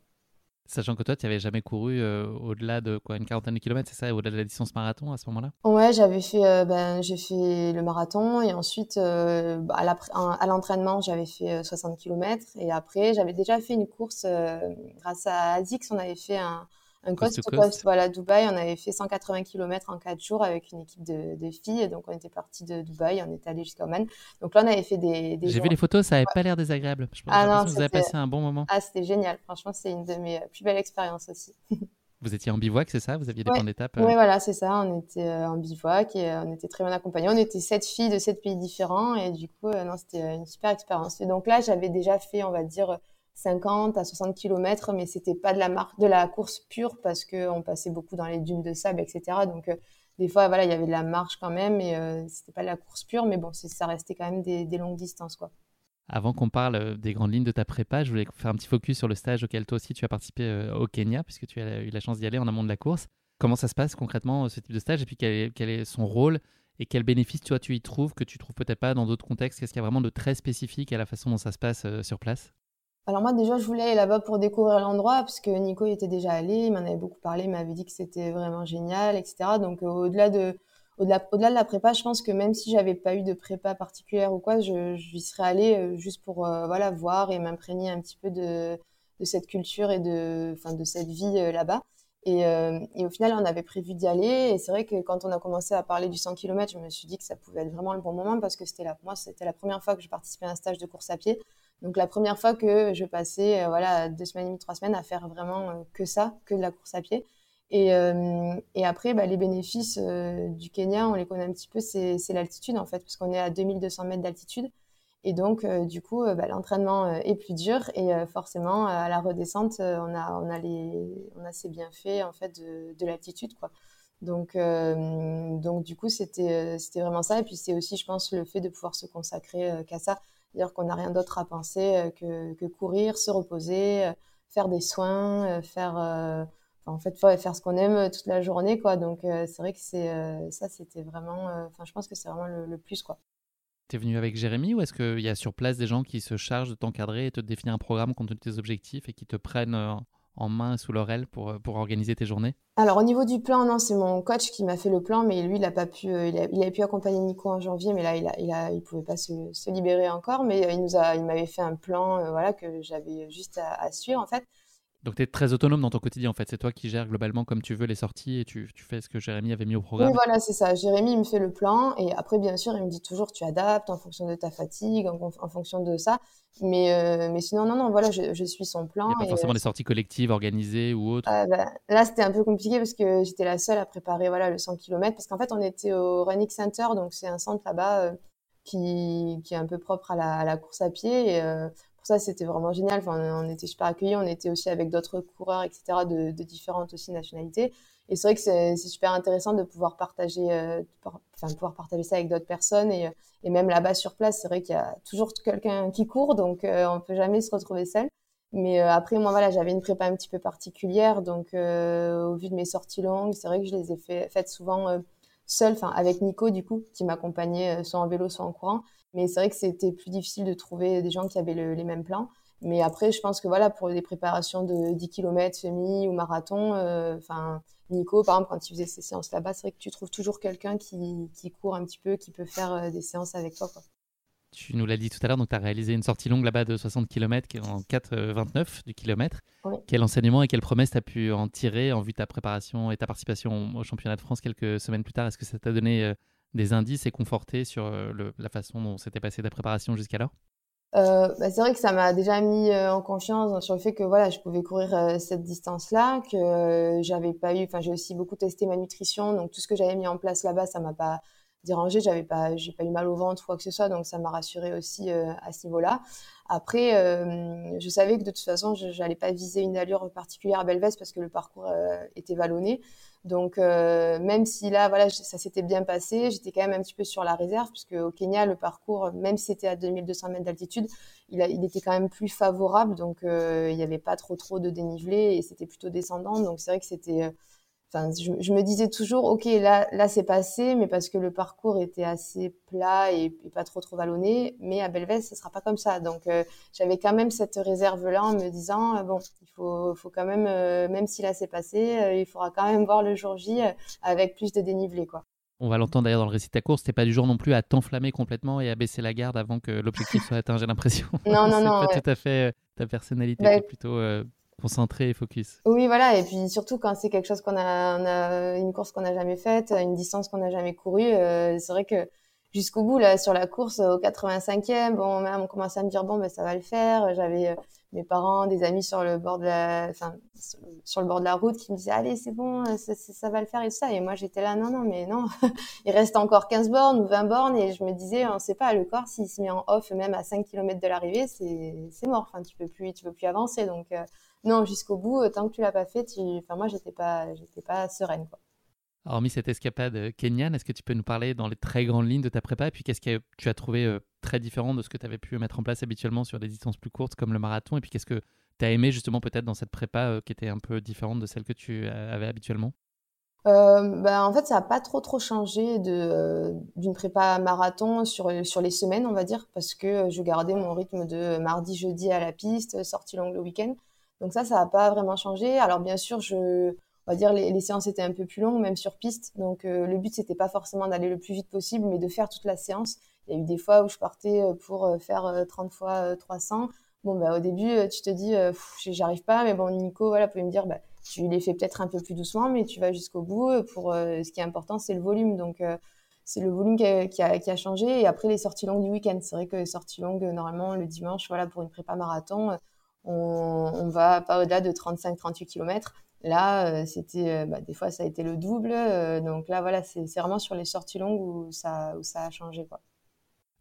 Sachant que toi, tu n'avais jamais couru euh, au-delà de quoi, une quarantaine de kilomètres, c'est ça, au-delà de la distance marathon à ce moment-là? Ouais, j'avais fait, euh, ben, j'ai fait le marathon et ensuite euh, à l'entraînement, j'avais fait 60 km et après, j'avais déjà fait une course grâce à Azix, on avait fait un, un coast to coast. Voilà, Dubaï, on avait fait 180 km en 4 jours avec une équipe de, de filles. Donc, on était parti de Dubaï, on était allé jusqu'à Oman. Donc là, on avait fait des. J'ai vu les photos, ça n'avait pas l'air désagréable. Je pense ah que vous avez passé un bon moment. Ah, c'était génial. Franchement, c'est une de mes plus belles expériences aussi. *laughs* Vous étiez en bivouac, c'est ça? Vous aviez des points d'étape Oui, voilà, c'est ça. On était euh, en bivouac et euh, on était très bien accompagnés. On était sept filles de sept pays différents et du coup, euh, non, c'était une super expérience. Et donc là, j'avais déjà fait, on va dire, 50 à 60 km, mais c'était pas de la course pure parce que on passait beaucoup dans les dunes de sable, etc. Donc euh, des fois, voilà, il y avait de la marche quand même, et euh, c'était pas de la course pure, mais bon, ça restait quand même des, longues distances, quoi. Avant qu'on parle euh, des grandes lignes de ta prépa, je voulais faire un petit focus sur le stage auquel toi aussi tu as participé au Kenya, puisque tu as eu la chance d'y aller en amont de la course. Comment ça se passe concrètement ce type de stage, et puis quel est, son rôle et quel bénéfice toi tu y trouves que tu trouves peut-être pas dans d'autres contextes? Qu'est-ce qu'il y a vraiment de très spécifique à la façon dont ça se passe sur place? Alors moi déjà je voulais aller là-bas pour découvrir l'endroit parce que Nico était déjà allé, il m'en avait beaucoup parlé, il m'avait dit que c'était vraiment génial, etc. Donc euh, au-delà de au-delà de la prépa, je pense que même si j'avais pas eu de prépa particulière ou quoi, je j'y serais allée euh, juste pour euh, voilà voir et m'imprégner un petit peu de de cette culture et de enfin de cette vie là-bas. Et, et, au final, on avait prévu d'y aller. Et c'est vrai que quand on a commencé à parler du 100 km, je me suis dit que ça pouvait être vraiment le bon moment parce que c'était la, moi, c'était la première fois que je participais à un stage de course à pied. Donc la première fois que je passais euh, voilà deux semaines et demie, trois semaines à faire vraiment euh, que ça, que de la course à pied. Et, euh, et après, bah, les bénéfices du Kenya, on les connaît un petit peu, c'est l'altitude en fait, parce qu'on est à 2200 mètres d'altitude. Et donc, du coup, bah, l'entraînement est plus dur et forcément, à la redescente, on, a, on, a les, on a ces bienfaits en fait de, de l'altitude. quoi. Donc, donc, du coup, c'était vraiment ça. Et puis, c'est aussi, je pense, le fait de pouvoir se consacrer qu'à ça. C'est-à-dire qu'on n'a rien d'autre à penser euh, que, que, courir, se reposer, euh, faire des soins, euh, faire, en fait, faire ce qu'on aime toute la journée, quoi. Donc, c'est vrai que c'est ça, c'était vraiment, enfin, je pense que c'est vraiment le, plus, quoi. es venu avec Jérémy ou est-ce qu'il y a sur place des gens qui se chargent de t'encadrer et te définir un programme compte tenu de tes objectifs et qui te prennent en main sous leur pour, pour organiser tes journées? Alors au niveau du plan, non, c'est mon coach qui m'a fait le plan, mais lui, il a pas pu, euh, il, a, il avait pu accompagner Nico en janvier, mais là, il a, il, a, il pouvait pas se, se libérer encore, mais euh, il nous a, il m'avait fait un plan, euh, voilà, que j'avais juste à, à, suivre en fait. Donc tu es très autonome dans ton quotidien en fait, c'est toi qui gères globalement comme tu veux les sorties et tu, tu fais ce que Jérémy avait mis au programme. Oui voilà c'est ça, Jérémy il me fait le plan et après bien sûr il me dit toujours tu adaptes en fonction de ta fatigue, en, fonction de ça, mais, euh, mais sinon non non voilà je, je suis son plan. Il n'y a pas forcément des sorties collectives organisées ou autres? Euh, bah, Là c'était un peu compliqué parce que j'étais la seule à préparer voilà le 100 km parce qu'en fait on était au Running Center donc c'est un centre là-bas euh, qui, qui est un peu propre à la, à la course à pied et ça, c'était vraiment génial. Enfin, on était super accueillis. On était aussi avec d'autres coureurs, etc., de, différentes aussi nationalités. Et c'est vrai que c'est super intéressant de pouvoir partager, euh, enfin, pouvoir partager ça avec d'autres personnes. Et, même là-bas sur place, c'est vrai qu'il y a toujours quelqu'un qui court, donc euh, on peut jamais se retrouver seul. Mais euh, après, moi, voilà, j'avais une prépa un petit peu particulière, donc au vu de mes sorties longues, c'est vrai que je les ai fait, faites souvent seule, enfin avec Nico du coup, qui m'accompagnait soit en vélo, soit en courant. Mais c'est vrai que c'était plus difficile de trouver des gens qui avaient les mêmes plans. Mais après, je pense que voilà, pour des préparations de 10 km semi ou marathon, euh, enfin, Nico, par exemple, quand il faisait ses séances là-bas, c'est vrai que tu trouves toujours quelqu'un qui, qui, court un petit peu, qui peut faire euh, des séances avec toi. Quoi. Tu nous l'as dit tout à l'heure, donc tu as réalisé une sortie longue là-bas de 60 km en 4,29 euh, du kilomètre. Quel enseignement et quelle promesse tu as pu en tirer en vue de ta préparation et ta participation au championnat de France quelques semaines plus tard? Est-ce que ça t'a donné des indices et conforter sur euh, la façon dont s'était passée ta préparation jusqu'alors? Euh, bah, c'est vrai que ça m'a déjà mis euh, en confiance sur le fait que voilà, je pouvais courir euh, cette distance-là, que j'avais pas eu, enfin j'ai aussi beaucoup testé ma nutrition, donc tout ce que j'avais mis en place là-bas, ça m'a pas dérangé, j'avais pas, j'ai pas eu mal au ventre ou quoi que ce soit, donc ça m'a rassuré aussi à ce niveau-là. Après, je savais que de toute façon, je n'allais pas viser une allure particulière à Belvès parce que le parcours était vallonné. Donc, euh, même si là, voilà, ça s'était bien passé, j'étais quand même un petit peu sur la réserve, puisque au Kenya, le parcours, même si c'était à 2200 mètres d'altitude, il, il, était quand même plus favorable. Donc, euh, il n'y avait pas trop, trop de dénivelé et c'était plutôt descendant. Donc, c'est vrai que c'était euh, Enfin, je, me disais toujours, ok, là, là c'est passé, mais parce que le parcours était assez plat et, pas trop trop vallonné. Mais à Belvès, ce sera pas comme ça. Donc, euh, j'avais quand même cette réserve-là en me disant, euh, bon, il faut, faut quand même, euh, même si là c'est passé, il faudra quand même voir le jour J avec plus de dénivelé, quoi. On va l'entendre d'ailleurs dans le récit de ta course, t'es pas du genre non plus à t'enflammer complètement et à baisser la garde avant que l'objectif *laughs* soit atteint, j'ai l'impression. Non, non, *laughs* non. C'est pas tout à fait ta personnalité, bah, plutôt concentré et focus. Oui, voilà. Et puis surtout quand c'est quelque chose qu'on a, une course qu'on n'a jamais faite, une distance qu'on n'a jamais courue, euh, c'est vrai que jusqu'au bout là sur la course au 85e, bon, même on commençait à me dire bon ben ça va le faire. J'avais euh, mes parents, des amis sur le bord de la, enfin sur le bord de la route qui me disaient allez c'est bon, ça, ça, va le faire et tout ça. Et moi j'étais là non non mais non, *laughs* il reste encore 15 bornes ou 20 bornes et je me disais on sait pas le corps s'il se met en off même à 5 km de l'arrivée c'est mort. Enfin tu peux plus tu peux plus avancer donc euh, non, jusqu'au bout, euh, tant que tu l'as pas fait, tu... enfin, moi, j'étais pas, j'étais pas sereine. Quoi. Hormis cette escapade euh, kenyane, est-ce que tu peux nous parler dans les très grandes lignes de ta prépa Et puis, qu'est-ce que tu as trouvé euh, très différent de ce que tu avais pu mettre en place habituellement sur des distances plus courtes comme le marathon Et puis, qu'est-ce que tu as aimé justement peut-être dans cette prépa qui était un peu différente de celle que tu avais habituellement? Ben, en fait, ça n'a pas trop trop changé de d'une prépa marathon sur sur les semaines, on va dire, parce que je gardais mon rythme de mardi, jeudi à la piste, sortie longue le week-end. Donc ça, ça n'a pas vraiment changé. Alors bien sûr, je, on va dire les, les séances étaient un peu plus longues, même sur piste. Donc euh, le but c'était pas forcément d'aller le plus vite possible, mais de faire toute la séance. Il y a eu des fois où je partais euh, pour euh, faire 30 fois 300. Bon bah au début tu te dis j'arrive pas, mais bon Nico voilà pouvait me dire bah tu les fais peut-être un peu plus doucement, mais tu vas jusqu'au bout. Pour ce qui est important c'est le volume. Donc c'est le volume qui a, qui, a, qui a, changé. Et après les sorties longues du week-end, c'est vrai que les sorties longues normalement le dimanche voilà pour une prépa marathon on, on va pas au-delà de 35-38 km. Là, euh, c'était, euh, bah, des fois, ça a été le double. Euh, donc là, voilà, c'est vraiment sur les sorties longues où ça, où ça a changé. Quoi.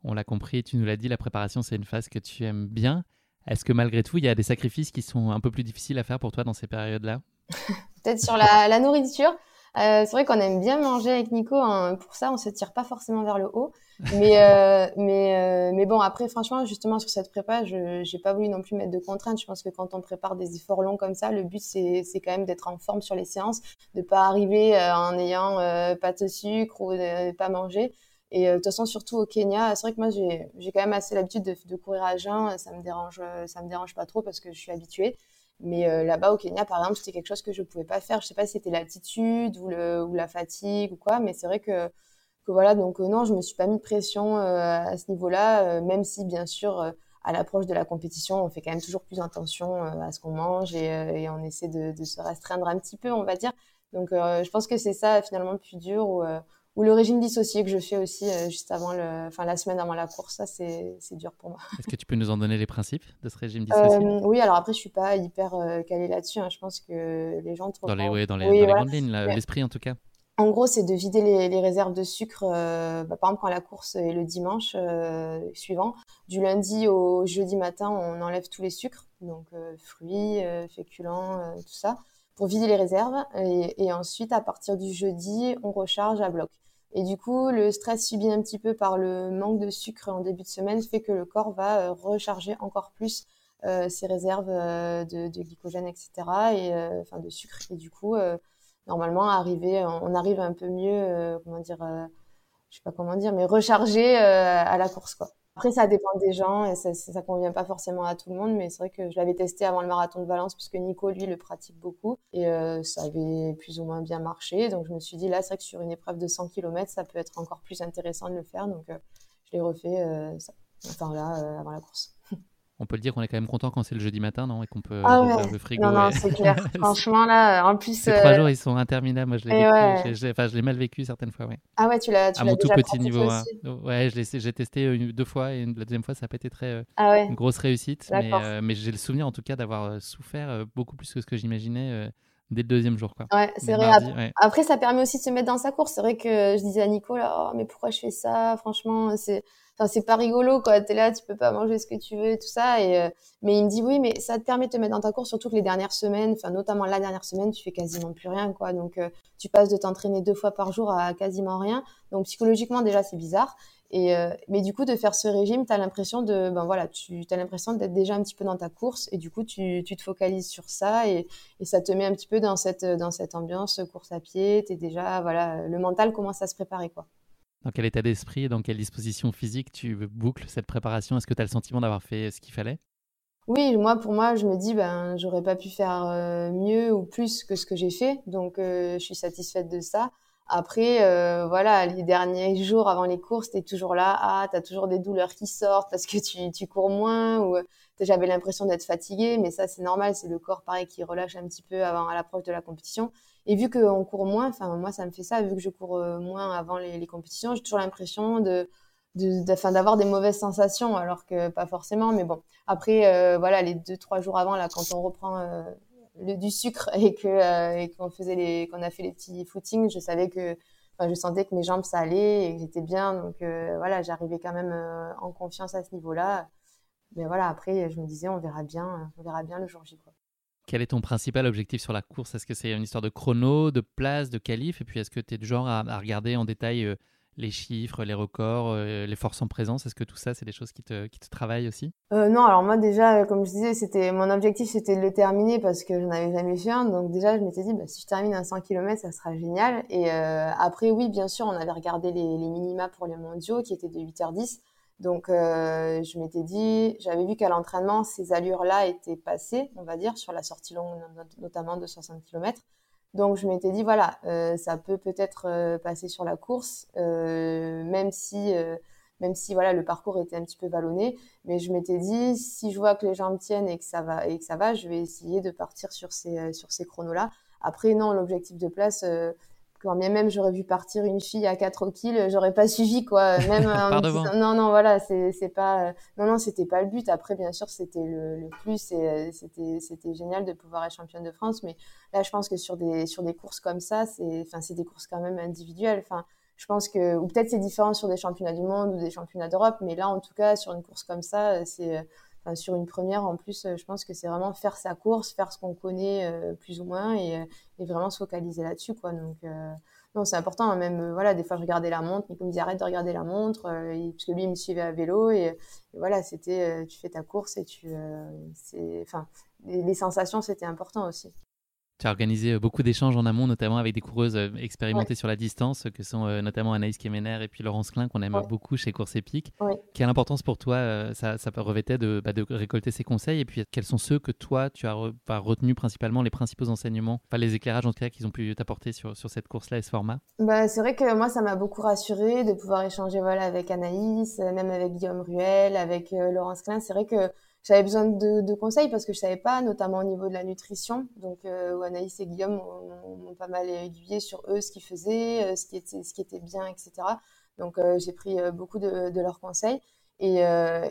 On l'a compris, tu nous l'as dit, la préparation, c'est une phase que tu aimes bien. Est-ce que malgré tout, il y a des sacrifices qui sont un peu plus difficiles à faire pour toi dans ces périodes-là? *laughs* Peut-être sur la, la nourriture. Euh, c'est vrai qu'on aime bien manger avec Nico. Hein. Pour ça, on se tire pas forcément vers le haut. Mais euh, mais euh, mais bon, après, franchement, justement sur cette prépa, je j'ai pas voulu non plus mettre de contraintes. Je pense que quand on prépare des efforts longs comme ça, le but c'est c'est quand même d'être en forme sur les séances, de pas arriver en ayant pas de sucre ou de pas manger. Et de toute façon, surtout au Kenya, c'est vrai que moi j'ai j'ai quand même assez l'habitude de, courir à jeun. Ça me dérange ça me dérange pas trop parce que je suis habituée. Mais euh, là-bas au Kenya, par exemple, c'était quelque chose que je pouvais pas faire. Je sais pas si c'était l'altitude ou, ou la fatigue ou quoi, mais c'est vrai que, que voilà. Donc euh, non, je me suis pas mis de pression euh, à ce niveau-là, même si bien sûr à l'approche de la compétition, on fait quand même toujours plus attention à ce qu'on mange et, et, on essaie de, de, se restreindre un petit peu, on va dire. Donc je pense que c'est ça finalement le plus dur ou le régime dissocié que je fais aussi euh, juste avant le, enfin la semaine avant la course, ça c'est dur pour moi. *laughs* Est-ce que tu peux nous en donner les principes de ce régime dissocié? Euh, Oui, alors après je suis pas hyper euh, calée là-dessus. Hein. Je pense que les gens dans les, ouais, dans les, dans les grandes lignes, l'esprit en tout cas. En gros, c'est de vider les, les, réserves de sucre, euh, bah, par exemple quand la course est le dimanche euh, suivant. Du lundi au jeudi matin, on enlève tous les sucres, donc fruits, féculents, tout ça, pour vider les réserves. Et, et, ensuite, à partir du jeudi, on recharge à bloc. Et du coup, le stress subi un petit peu par le manque de sucre en début de semaine fait que le corps va euh, recharger encore plus euh, ses réserves euh, de, de, glycogène, etc. et enfin de sucre. Et du coup, normalement, arriver, on arrive un peu mieux, comment dire, je sais pas comment dire, mais rechargé à la course, quoi. Après, ça dépend des gens et ça, ça convient pas forcément à tout le monde, mais c'est vrai que je l'avais testé avant le marathon de Valence puisque Nico, lui, le pratique beaucoup et euh, ça avait plus ou moins bien marché. Donc, je me suis dit, là, c'est vrai que sur une épreuve de 100 km, ça peut être encore plus intéressant de le faire. Donc, euh, je l'ai refait, euh, ça, enfin là, avant la course. On peut le dire qu'on est quand même content quand c'est le jeudi matin, non Et qu'on peut ah ouvrir le frigo. Non, non, c'est *laughs* clair. Franchement, là, en plus. Ces trois jours, ils sont interminables. Moi, je l'ai ouais. enfin, je l'ai mal vécu certaines fois, ouais. Ah ouais, tu l'as À mon tout petit niveau. Hein. Ouais, j'ai testé deux fois et la deuxième fois, ça n'a pas été très. ah ouais. Une grosse réussite. Mais, mais j'ai le souvenir, en tout cas, d'avoir souffert beaucoup plus que ce que j'imaginais dès le deuxième jour. Quoi. Ouais, c'est vrai. après, ça permet aussi de se mettre dans sa course. C'est vrai que je disais à Nico, là, oh, mais pourquoi je fais ça? Franchement, c'est enfin c'est pas rigolo quoi t'es là tu peux pas manger ce que tu veux et tout ça et euh, mais il me dit oui mais ça te permet de te mettre dans ta course surtout que les dernières semaines enfin notamment la dernière semaine tu fais quasiment plus rien quoi donc euh, tu passes de t'entraîner deux fois par jour à quasiment rien donc psychologiquement déjà c'est bizarre et euh, mais du coup de faire ce régime tu as l'impression de ben voilà tu as l'impression d'être déjà un petit peu dans ta course et du coup tu, tu te focalises sur ça et, et ça te met un petit peu dans cette dans cette ambiance course à pied tu es déjà voilà le mental commence à se préparer quoi dans quel état d'esprit dans quelle disposition physique tu boucles cette préparation? Est-ce que tu as le sentiment d'avoir fait ce qu'il fallait? Oui, moi, pour moi, je me dis, ben, j'aurais pas pu faire euh, mieux ou plus que ce que j'ai fait. Donc, euh, je suis satisfaite de ça. Après, euh, voilà, les derniers jours avant les courses, tu es toujours là, ah, tu as toujours des douleurs qui sortent parce que tu, tu cours moins ou j'avais l'impression d'être fatiguée, mais ça c'est normal, c'est le corps pareil qui relâche un petit peu avant à l'approche de la compétition. Et vu qu'on court moins, enfin moi ça me fait ça, vu que je cours euh, moins avant les, les compétitions, j'ai toujours l'impression de d'avoir des mauvaises sensations alors que pas forcément. Mais bon après euh, voilà les deux trois jours avant là quand on reprend euh, le, du sucre et que et qu'on faisait les qu'on a fait les petits footings je savais que je sentais que mes jambes ça allait et que j'étais bien. Donc voilà j'arrivais quand même en confiance à ce niveau là mais voilà après je me disais on verra bien on verra bien le jour J quoi. Quel est ton principal objectif sur la course? Est-ce que c'est une histoire de chrono, de place, de qualif? Et puis est-ce que tu es du genre à, regarder en détail euh, les chiffres, les records, euh, les forces en présence Est-ce que tout ça, c'est des choses qui te, qui te travaillent aussi? Euh, Non, alors moi déjà, comme je disais, c'était mon objectif, c'était de le terminer parce que je n'avais jamais fait un. Donc déjà, je m'étais dit, bah, si je termine un 100 km, ça sera génial. Et après, oui, bien sûr, on avait regardé les, minima pour les mondiaux qui étaient de 8h10. Donc, euh, je m'étais dit, j'avais vu qu'à l'entraînement, ces allures-là étaient passées, on va dire, sur la sortie longue, notamment de 60 km. Donc, je m'étais dit, voilà, euh, ça peut peut-être euh, passer sur la course, même si, même si, voilà, le parcours était un petit peu vallonné. Mais je m'étais dit, si je vois que les jambes tiennent et que ça va, et que ça va, je vais essayer de partir sur ces, sur ces chronos-là. Après, non, l'objectif de place, quand bien même j'aurais vu partir une fille à 4 kills, j'aurais pas suivi quoi. *laughs* Même non non voilà, c'est pas non non c'était pas le but. Après bien sûr c'était le, le, plus et euh, c'était c'était génial de pouvoir être championne de France. Mais là je pense que sur des sur des courses comme ça, c'est enfin c'est des courses quand même individuelles. Enfin je pense que ou peut-être c'est différent sur des championnats du monde ou des championnats d'Europe, mais là en tout cas sur une course comme ça, c'est sur une première, en plus, je pense que c'est vraiment faire sa course, faire ce qu'on connaît euh, plus ou moins et, euh, vraiment se focaliser là-dessus, quoi. Donc, euh, non, c'est important. Hein, même, voilà, des fois, je regardais la montre, mais comme me dit arrête de regarder la montre, parce que lui, il me suivait à vélo et, voilà, c'était, tu fais ta course et tu, c'est, enfin, les sensations, c'était important aussi. Tu as organisé euh, beaucoup d'échanges en amont, notamment avec des coureuses euh, expérimentées sur la distance, que sont euh, notamment Anaïs Kemener et puis Laurence Klein, qu'on aime beaucoup chez Course Épique. Quelle importance pour toi ça, ça revêtait de, bah, de, récolter ces conseils? Et puis, quels sont ceux que toi, tu as re, bah, retenus principalement, les principaux enseignements, enfin, les éclairages en tout cas qu'ils ont pu t'apporter sur, sur cette course-là et ce format? Bah, C'est vrai que moi, ça m'a beaucoup rassuré de pouvoir échanger voilà, avec Anaïs, même avec Guillaume Ruel, avec Laurence Klein. C'est vrai que j'avais besoin de, conseils parce que je savais pas, notamment au niveau de la nutrition. Donc, euh, Anaïs et Guillaume m'ont pas mal aiguillé sur eux, ce qu'ils faisaient, euh, ce qui était, ce qui était bien, etc. Donc, euh, j'ai pris beaucoup de, de, leurs conseils. Et,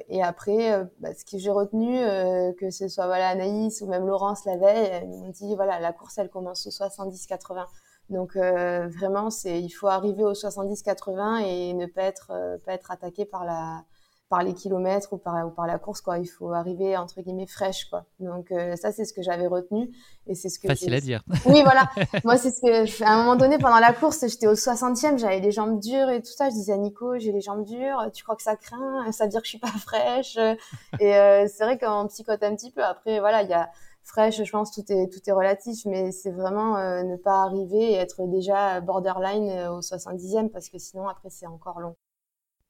et après, bah, ce que j'ai retenu, que ce soit voilà Anaïs ou même Laurence la veille, ils m'ont dit voilà la course elle commence au 70-80. Donc vraiment, il faut arriver au 70-80 et ne pas être pas être attaqué par la par les kilomètres ou par, ou par la course quoi. Il faut arriver entre guillemets fraîche quoi. Donc euh, ça c'est ce que j'avais retenu et c'est ce que facile à dire. *laughs* Oui voilà. *laughs* Moi c'est ce que à un moment donné pendant la course j'étais au 60e j'avais les jambes dures et tout ça. Je disais à Nico j'ai les jambes dures tu crois que ça craint? Ça veut dire que je suis pas fraîche. Et euh, c'est vrai qu'on psychote un petit peu. Après voilà il y a fraîche je pense tout est tout est relatif mais c'est vraiment euh, ne pas arriver et être déjà borderline au 70e parce que sinon après c'est encore long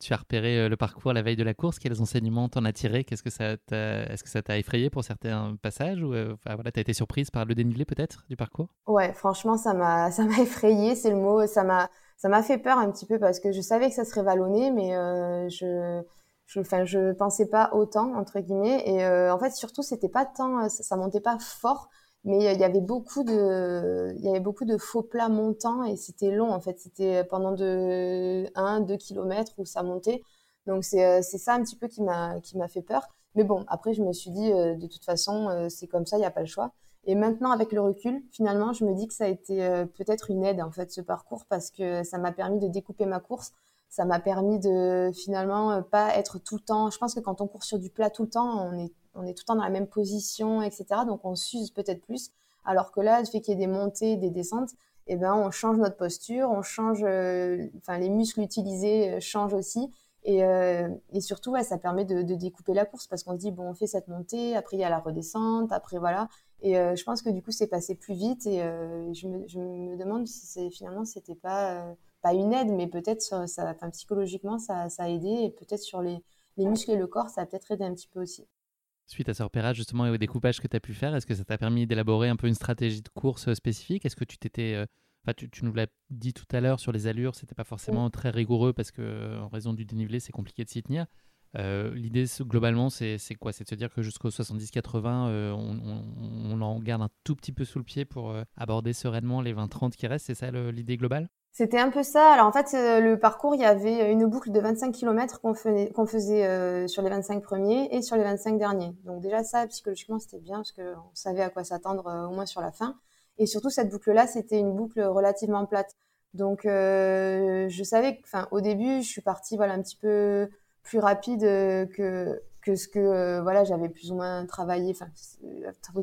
tu as repéré euh, le parcours la veille de la course. Quels enseignements t'en as tiré Qu'est-ce que ça Est-ce que ça t'a effrayé pour certains passages ou euh, enfin, voilà, t'as été surprise par le dénivelé peut-être du parcours? Ouais, franchement, ça m'a *laughs* ça m'a effrayé, c'est le mot. Ça m'a ça m'a fait peur un petit peu parce que je savais que ça serait vallonné, mais euh, je je, enfin, je pensais pas autant entre guillemets. Et en fait, surtout, c'était pas tant, ça, ça montait pas fort mais il y avait beaucoup de il y avait beaucoup de faux plats montants et c'était long en fait. C'était pendant de 1 2 kilomètres où ça montait. Donc c'est c'est ça un petit peu qui m'a qui m'a fait peur. Mais bon après je me suis dit euh, de toute façon euh, c'est comme ça il y a pas le choix. Et maintenant avec le recul finalement je me dis que ça a été euh, peut-être une aide en fait ce parcours parce que ça m'a permis de découper ma course ça m'a permis de finalement pas être tout le temps je pense que quand on court sur du plat tout le temps on est on est tout le temps dans la même position, etc. Donc on s'use peut-être plus. Alors que là, le fait qu'il y ait des montées, des descentes, eh ben on change notre posture, on change, euh, enfin les muscles utilisés euh, changent aussi. Et, euh, surtout, ça permet de, découper la course parce qu'on se dit bon, on fait cette montée, après il y a la redescente, après voilà. Et je pense que du coup, c'est passé plus vite. Et je me, je, me, demande si finalement c'était pas pas une aide, mais peut-être ça, enfin, psychologiquement ça, ça a aidé et peut-être sur les, les muscles et le corps, ça a peut-être aidé un petit peu aussi. Suite à ce repérage justement et au découpage que tu as pu faire, est-ce que ça t'a permis d'élaborer un peu une stratégie de course euh, spécifique? Est-ce que tu t'étais... Euh, enfin, tu, tu, nous l'as dit tout à l'heure sur les allures, c'était pas forcément très rigoureux parce que en raison du dénivelé, c'est compliqué de s'y tenir. Euh, L'idée globalement, c'est quoi? C'est de se dire que jusqu'au 70-80, euh, on, on, on, en garde un tout petit peu sous le pied pour aborder sereinement les 20-30 qui restent. C'est ça l'idée globale? C'était un peu ça. Alors en fait, euh, le parcours, il y avait une boucle de 25 km qu'on faisait euh, sur les 25 premiers et sur les 25 derniers. Donc déjà ça, psychologiquement, c'était bien parce qu'on savait à quoi s'attendre euh, au moins sur la fin. Et surtout, cette boucle-là, c'était une boucle relativement plate. Donc je savais, enfin au début, je suis partie voilà un petit peu plus rapide que que ce que voilà j'avais plus ou moins travaillé, enfin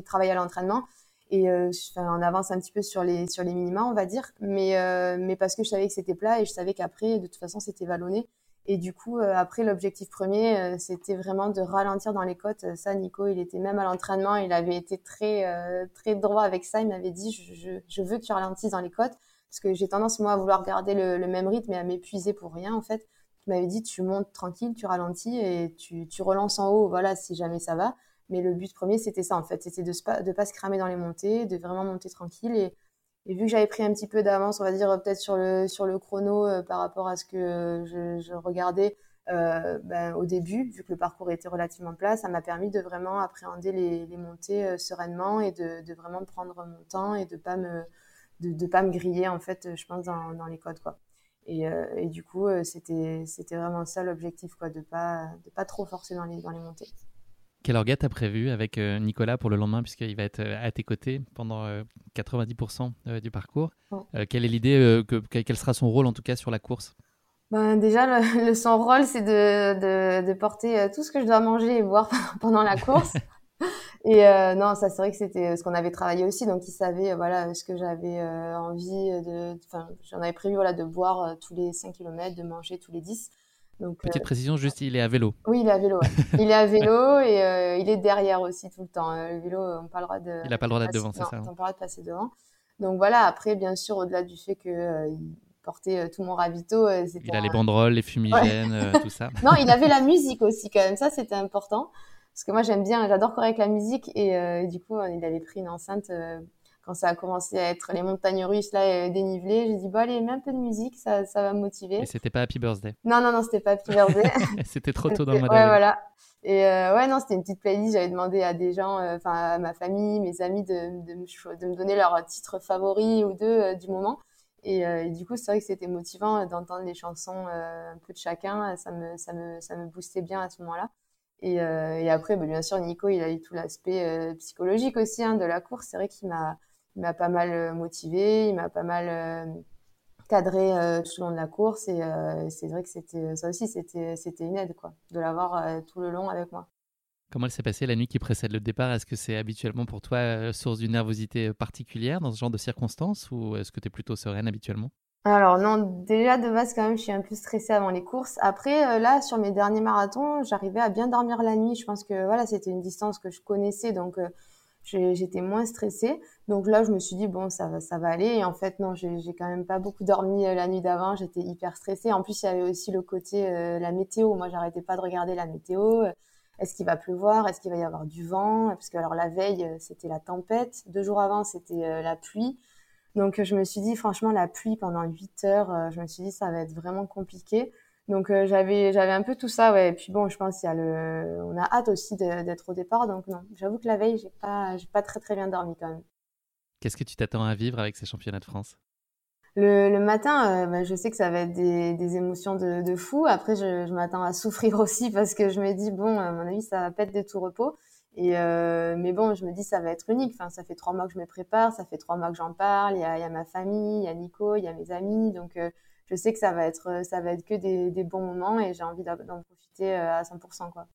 travaillé à l'entraînement et euh, on avance un petit peu sur les sur les minima on va dire. Mais euh, mais parce que je savais que c'était plat et je savais qu'après de toute façon c'était vallonné. Et du coup euh, après l'objectif premier c'était vraiment de ralentir dans les côtes. Ça Nico il était même à l'entraînement. Il avait été très très droit avec ça. Il m'avait dit je, je, veux que tu ralentisses dans les côtes. Parce que j'ai tendance moi à vouloir garder le, le même rythme et à m'épuiser pour rien en fait. Il m'avait dit tu montes tranquille tu ralentis et tu tu relances en haut. Voilà si jamais ça va mais le but premier, c'était ça, en fait. C'était de ne pas, se cramer dans les montées, de vraiment monter tranquille. Et, vu que j'avais pris un petit peu d'avance, on va dire peut-être sur le, chrono euh, par rapport à ce que je, regardais euh, ben, au début, vu que le parcours était relativement plat, ça m'a permis de vraiment appréhender les, montées euh, sereinement et de, vraiment prendre mon temps et de pas de, pas me griller en fait, je pense dans, dans les codes quoi. Et, et du coup, c'était c'était vraiment ça l'objectif quoi, de pas de pas trop forcer dans les dans les montées. Quel orga t'as prévu avec euh, Nicolas pour le lendemain, puisqu'il va être euh, à tes côtés pendant 90% euh, du parcours Quelle est l'idée, quel sera son rôle en tout cas sur la course? Ben, Déjà, *laughs* le, son rôle, c'est de, de, de, porter tout ce que je dois manger et boire *laughs* pendant la course. *laughs* et non, ça c'est vrai que c'était ce qu'on avait travaillé aussi, donc il savait voilà ce que j'avais envie de. Enfin, j'en avais prévu voilà de boire tous les 5 km, de manger tous les 10. Petite euh, précision, juste, il est à vélo. Oui, il est à vélo. *laughs* il est à vélo et euh, il est derrière aussi tout le temps. Euh, le vélo, on n'a pas le droit de. Il n'a pas le droit d'être devant, c'est ça. On n'a pas le droit de passer devant. Donc voilà, après, bien sûr, au-delà du fait qu'il portait tout mon ravito. il a les banderoles, les fumigènes, tout ça. *laughs* non, il avait la *laughs* musique aussi, quand même. Ça, c'était important. Parce que moi, j'aime bien, j'adore courir avec la musique. Et du coup, il avait pris une enceinte quand ça a commencé à être les montagnes russes là dénivelées, j'ai dit bon allez, mets un peu de musique, ça, ça va me motiver. Et c'était pas Happy Birthday. Non non non, c'était pas Happy Birthday. *laughs* *laughs* c'était trop tôt dans le mois Ouais voilà. Et euh, ouais non, c'était une petite playlist. J'avais demandé à des gens, euh, enfin à ma famille, mes amis, de, de, me, de me donner leur titre favori ou deux euh, du moment. Et, et, du coup, c'est vrai que c'était motivant d'entendre les chansons un peu de chacun. Ça me, ça me, ça me boostait bien à ce moment-là. Et, et après, bah, bien sûr, Nico, il a eu tout l'aspect psychologique aussi hein, de la course. C'est vrai qu'il m'a il m'a pas mal euh, motivé, il m'a pas mal euh, cadré euh, tout au long de la course et c'est vrai que c'était ça aussi c'était c'était une aide quoi de l'avoir tout le long avec moi. Comment elle s'est passée la nuit qui précède le départ? Est-ce que c'est habituellement pour toi source d'une nervosité particulière dans ce genre de circonstances ou est-ce que tu es plutôt sereine habituellement? Alors non, déjà de base quand même, je suis un peu stressée avant les courses. Après là, sur mes derniers marathons, j'arrivais à bien dormir la nuit. Je pense que voilà, c'était une distance que je connaissais, donc j'étais moins stressée. Donc là, je me suis dit, bon, ça va, ça va aller. Et en fait, non, j'ai quand même pas beaucoup dormi euh, la nuit d'avant. J'étais hyper stressée. En plus, il y avait aussi le côté, euh, la météo. Moi, j'arrêtais pas de regarder la météo. Est-ce qu'il va pleuvoir? Est-ce qu'il va y avoir du vent? Parce que alors la veille, euh, c'était la tempête. Deux jours avant, c'était la pluie. Donc je me suis dit, franchement, la pluie pendant 8 heures, je me suis dit, ça va être vraiment compliqué. Donc j'avais j'avais un peu tout ça, ouais. Et puis bon, je pense il y a le, on a hâte aussi d'être au départ, donc non. J'avoue que la veille, j'ai pas j'ai pas très très bien dormi quand même. Qu'est-ce que tu t'attends à vivre avec ces championnats de France? Le, le, matin, bah, je sais que ça va être des, des émotions de, de, fou. Après, je, je m'attends à souffrir *laughs* aussi parce que je me dis bon, à mon avis, ça va pas être de tout repos. Et euh, mais bon, je me dis ça va être unique. Enfin, ça fait trois mois que je me prépare, ça fait trois mois que j'en parle. Il y a, y a, ma famille, il y a Nico, il y a mes amis. Donc euh, je sais que ça va être ça va être que des, des bons moments et j'ai envie d'en profiter euh, à 100% quoi.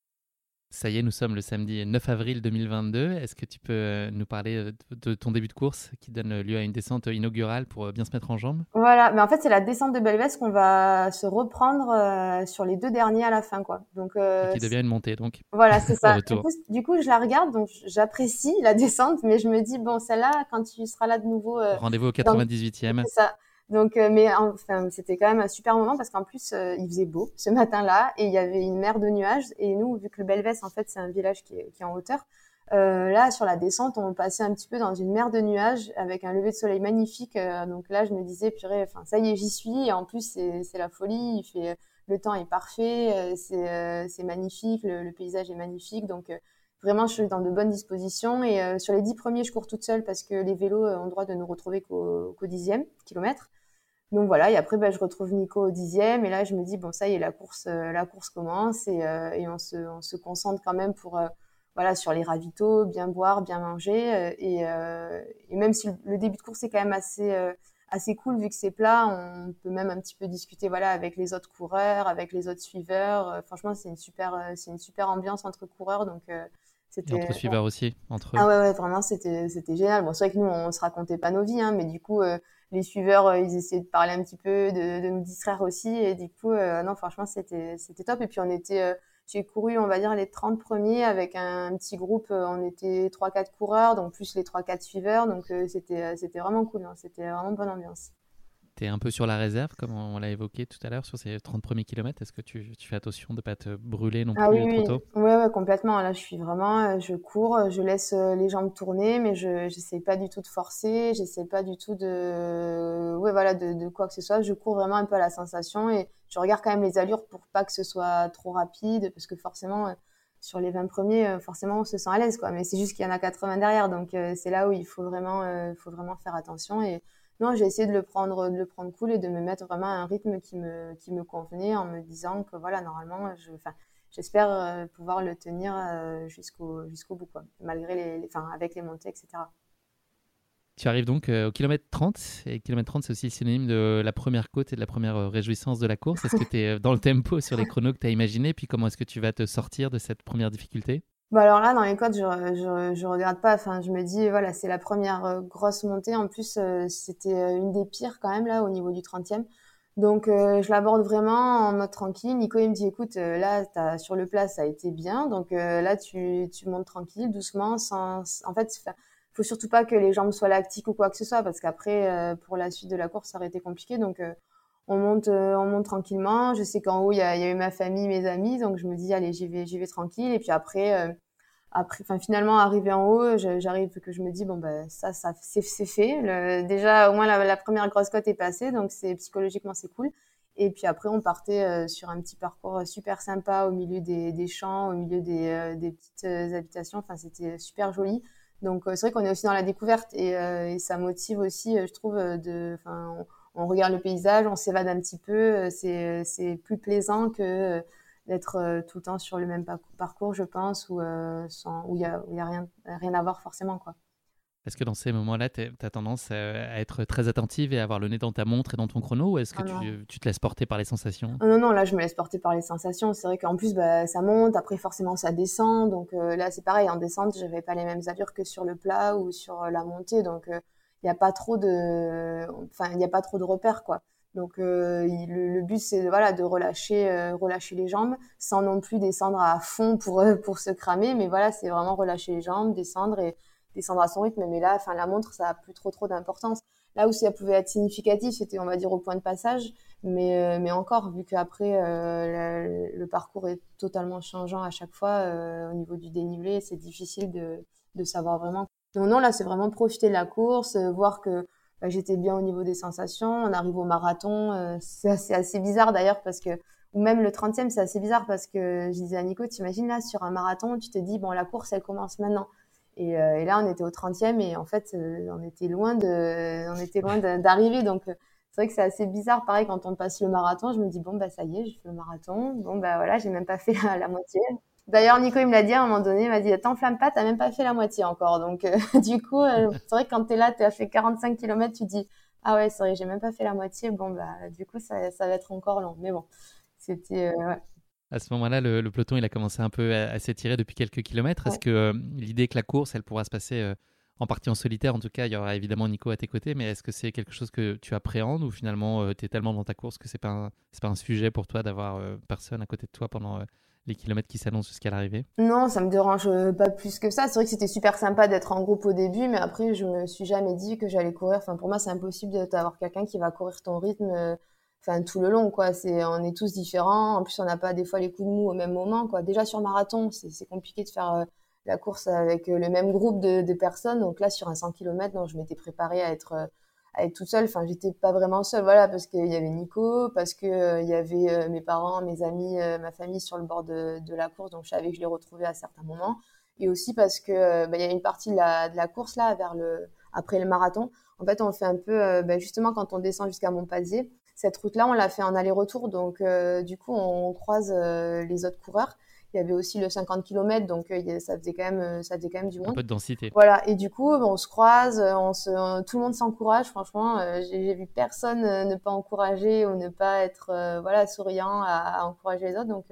Ça y est, nous sommes le samedi 9 avril 2022. Est-ce que tu peux euh, nous parler euh, de ton début de course qui donne lieu à une descente inaugurale pour euh, bien se mettre en jambes Voilà, mais en fait c'est la descente de Belvès qu'on va se reprendre sur les deux derniers à la fin, quoi. Donc qui devient une montée, donc. Voilà, c'est *laughs* ça. du, coup, du, coup, je la regarde, donc j'apprécie la *laughs* descente, mais je me dis bon, celle-là, quand tu seras là de nouveau. Rendez-vous au 98e. C'est ça. Donc, euh, mais enfin, c'était quand même un super moment parce qu'en plus, euh, il faisait beau ce matin-là et il y avait une mer de nuages. Et nous, vu que le Belvès, en fait, c'est un village qui est, en hauteur, euh, là, sur la descente, on passait un petit peu dans une mer de nuages avec un lever de soleil magnifique. Euh, donc là, je me disais, purée, enfin, ça y est, j'y suis. Et en plus, c'est la folie. Il fait, le temps est parfait, c'est magnifique, le, paysage est magnifique. Donc vraiment, je suis dans de bonnes dispositions. Et sur les dix premiers, je cours toute seule parce que les vélos ont le droit de nous retrouver qu'au dixième kilomètre. Donc voilà, et après bah, je retrouve Nico au dixième, et là je me dis bon ça y est la course, euh, la course commence et, euh, et on, se, on se concentre quand même pour euh, voilà sur les ravitaux, bien boire, bien manger et, et même si le début de course est quand même assez assez cool vu que c'est plat, on peut même un petit peu discuter voilà avec les autres coureurs, avec les autres suiveurs. franchement c'est une super c'est une super ambiance entre coureurs donc c'était entre suiveurs aussi entre ah ouais ouais vraiment c'était c'était génial. Bon c'est vrai que nous on se racontait pas nos vies hein, mais du coup les suiveurs, euh, ils essayaient de parler un petit peu, de, de nous distraire aussi. Et du coup, euh, non, franchement, c'était, c'était top. Et puis, on était, euh, j'ai couru, on va dire, les 30 premiers avec un, petit groupe. on était 3-4 coureurs, donc plus les 3-4 suiveurs. Donc, c'était, c'était vraiment cool. Hein. c'était vraiment bonne ambiance tu es un peu sur la réserve, comme on l'a évoqué tout à l'heure, sur ces 30 premiers kilomètres. Est-ce que tu, fais attention de ne pas te brûler non ah plus oui, trop tôt? Oui, ouais, complètement. Là, je suis vraiment, euh, je cours, je laisse euh, les jambes tourner, mais je n'essaie pas du tout de forcer, j'essaie pas du tout de, ouais, voilà, de, de, quoi que ce soit. Je cours vraiment un peu à la sensation et je regarde quand même les allures pour pas que ce soit trop rapide, parce que forcément, euh, sur les 20 premiers, forcément, on se sent à l'aise, quoi. Mais c'est juste qu'il y en a 80 derrière, donc c'est là où il faut vraiment, faut vraiment faire attention et non, j'ai essayé de le prendre, de le prendre cool et de me mettre vraiment à un rythme qui me, qui me convenait en me disant que voilà, normalement, je, j'espère euh, pouvoir le tenir euh, jusqu'au, jusqu'au bout, quoi, malgré les, enfin, avec les montées, etc. Tu arrives donc euh, au kilomètre 30, et kilomètre 30, c'est aussi synonyme de la première côte et de la première réjouissance de la course. Est-ce que *laughs* tu es dans le tempo sur les chronos que tu as imaginé, puis comment est-ce que tu vas te sortir de cette première difficulté? Bon alors là dans les côtes je, je, je regarde pas. Enfin je me dis voilà c'est la première euh, grosse montée. En plus euh, c'était euh, une des pires quand même là au niveau du 30e donc je l'aborde vraiment en mode tranquille. Nico il me dit écoute là as, sur le plat ça a été bien. Donc là tu, tu montes tranquille doucement sans en fait faut surtout pas que les jambes soient lactiques ou quoi que ce soit parce qu'après pour la suite de la course ça aurait été compliqué. Donc on monte, euh, on monte tranquillement. Je sais qu'en haut il y a, y a, eu ma famille, mes amis, donc je me dis allez j'y vais, j'y vais tranquille. Et puis après, euh, après, enfin finalement arrivé en haut, j'arrive que je me dis bon ben ça, ça c'est fait. Le, déjà au moins la, première grosse cote est passée, donc c'est psychologiquement c'est cool. Et puis après on partait euh, sur un petit parcours super sympa au milieu des, des champs, au milieu des, des petites habitations. Enfin c'était super joli. Donc c'est vrai qu'on est aussi dans la découverte et, et ça motive aussi, je trouve, de, enfin on regarde le paysage, on s'évade un petit peu. Euh, c'est, c'est plus plaisant que euh, d'être euh, tout le temps sur le même parcours, je pense, où il n'y a, y a rien, rien à voir forcément. quoi. Est-ce que dans ces moments-là, tu as tendance à être très attentive et à avoir le nez dans ta montre et dans ton chrono ou est-ce que ah tu, te laisses porter par les sensations? Non, non, là, je me laisse porter par les sensations. C'est vrai qu'en plus, bah, ça monte, après, forcément, ça descend. Donc là, c'est pareil, en descente, je n'avais pas les mêmes allures que sur le plat ou sur la montée. Donc n'y a pas trop de, enfin, il n'y a pas trop de repères, quoi. Donc euh, le, but c'est voilà de relâcher euh, relâcher les jambes sans non plus descendre à fond pour euh, pour se cramer. Mais voilà c'est vraiment relâcher les jambes descendre et descendre à son rythme. Mais là enfin la montre ça a plus trop trop d'importance. Là où ça pouvait être significatif c'était on va dire au point de passage. Mais mais encore vu qu'après le, le, parcours est totalement changeant à chaque fois au niveau du dénivelé c'est difficile de de savoir vraiment non, non, là, c'est vraiment profiter de la course, euh, voir que bah, j'étais bien au niveau des sensations. On arrive au marathon, euh, c'est assez, bizarre d'ailleurs parce que ou même le 30e, c'est assez bizarre parce que je disais à Nico, t'imagines là, sur un marathon, tu te dis, bon, la course, elle commence maintenant. Et, et là, on était au 30e et en fait, on était loin de, on était loin d'arriver. Donc, c'est vrai que c'est assez bizarre. Pareil, quand on passe le marathon, je me dis, bon, bah, ça y est, je fais le marathon. Bon, bah, voilà, j'ai même pas fait la, moitié. D'ailleurs, Nico, il me l'a dit à un moment donné, il m'a dit, t'enflamme pas, t'as même pas fait la moitié encore. Donc, euh, *laughs* du coup, euh, c'est vrai que quand t'es là, t'as fait 45 km, tu dis, ah ouais, c'est vrai, j'ai même pas fait la moitié. Bon, bah, du coup, ça, ça va être encore long. Mais bon, c'était, euh, ouais. À ce moment-là, le, peloton, il a commencé un peu à, s'étirer depuis quelques kilomètres. Est-ce que l'idée que la course, elle pourra se passer en partie en solitaire, en tout cas, il y aura évidemment Nico à tes côtés, mais est-ce que c'est quelque chose que tu appréhendes ou finalement euh, tu es tellement dans ta course que c'est pas un, pas un sujet pour toi d'avoir euh, personne à côté de toi pendant euh, les kilomètres qui s'annoncent jusqu'à l'arrivée Non, ça me dérange pas plus que ça. C'est vrai que c'était super sympa d'être en groupe au début, mais après je me suis jamais dit que j'allais courir. Enfin, pour moi, c'est impossible d'avoir quelqu'un qui va courir ton rythme. Enfin, tout le long, quoi. C'est, on est tous différents. En plus, on n'a pas des fois les coups de mou au même moment, quoi. Déjà sur marathon, c'est compliqué de faire la course avec euh, le même groupe de, personnes. Donc là, sur un 100 km, je m'étais préparée à être euh, à être toute seule. Enfin, j'étais pas vraiment seule, voilà, parce qu'il y avait Nico, parce que euh, y avait mes parents, mes amis, ma famille sur le bord de, la course, donc je savais que je les retrouvais à certains moments. Et aussi parce que bah, il y a une partie de la, de la course là, vers le après le marathon. En fait, on fait un peu, bah, justement, quand on descend jusqu'à Montpazier, cette route-là, on l'a fait en aller-retour, donc du coup, on croise les autres coureurs. Il y avait aussi le 50 km, donc euh, ça faisait quand même, euh, ça faisait quand même du monde. Un peu de densité. Voilà. Et du coup, on se croise, euh, on se, tout le monde s'encourage. Franchement, j'ai vu personne ne pas encourager ou ne pas être, voilà, souriant à, encourager les autres. Donc,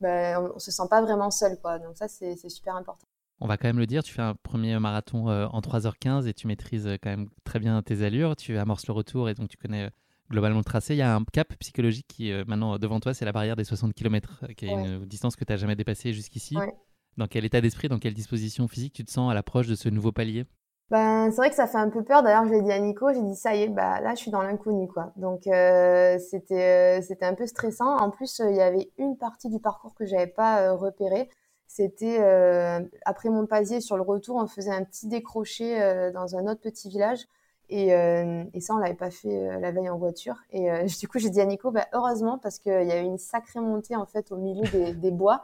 ben, on, se sent pas vraiment seul, quoi. Donc ça, c'est super important. On va quand même le dire, tu fais un premier marathon en 3h15 et tu maîtrises quand même très bien tes allures. Tu amorces le retour et donc tu connais globalement le tracé. Il y a un cap psychologique qui est euh, maintenant devant toi, c'est la barrière des 60 km, euh, qui est une distance que tu n'as jamais dépassée jusqu'ici. Dans quel état d'esprit, dans quelle disposition physique tu te sens à l'approche de ce nouveau palier? Ben, c'est vrai que ça fait un peu peur. D'ailleurs, je l'ai dit à Nico, j'ai dit ça y est, bah là, je suis dans l'inconnu, quoi. Donc euh, c'était c'était un peu stressant. En plus, il y avait une partie du parcours que j'avais pas repéré. C'était après Montpazier, sur le retour, on faisait un petit décroché dans un autre petit village. Et, euh, et, ça, on l'avait pas fait euh, la veille en voiture. Et euh, *laughs* du coup, j'ai dit à Nico, bah, heureusement, parce qu'il y avait une sacrée montée en fait au milieu des, *laughs* des bois.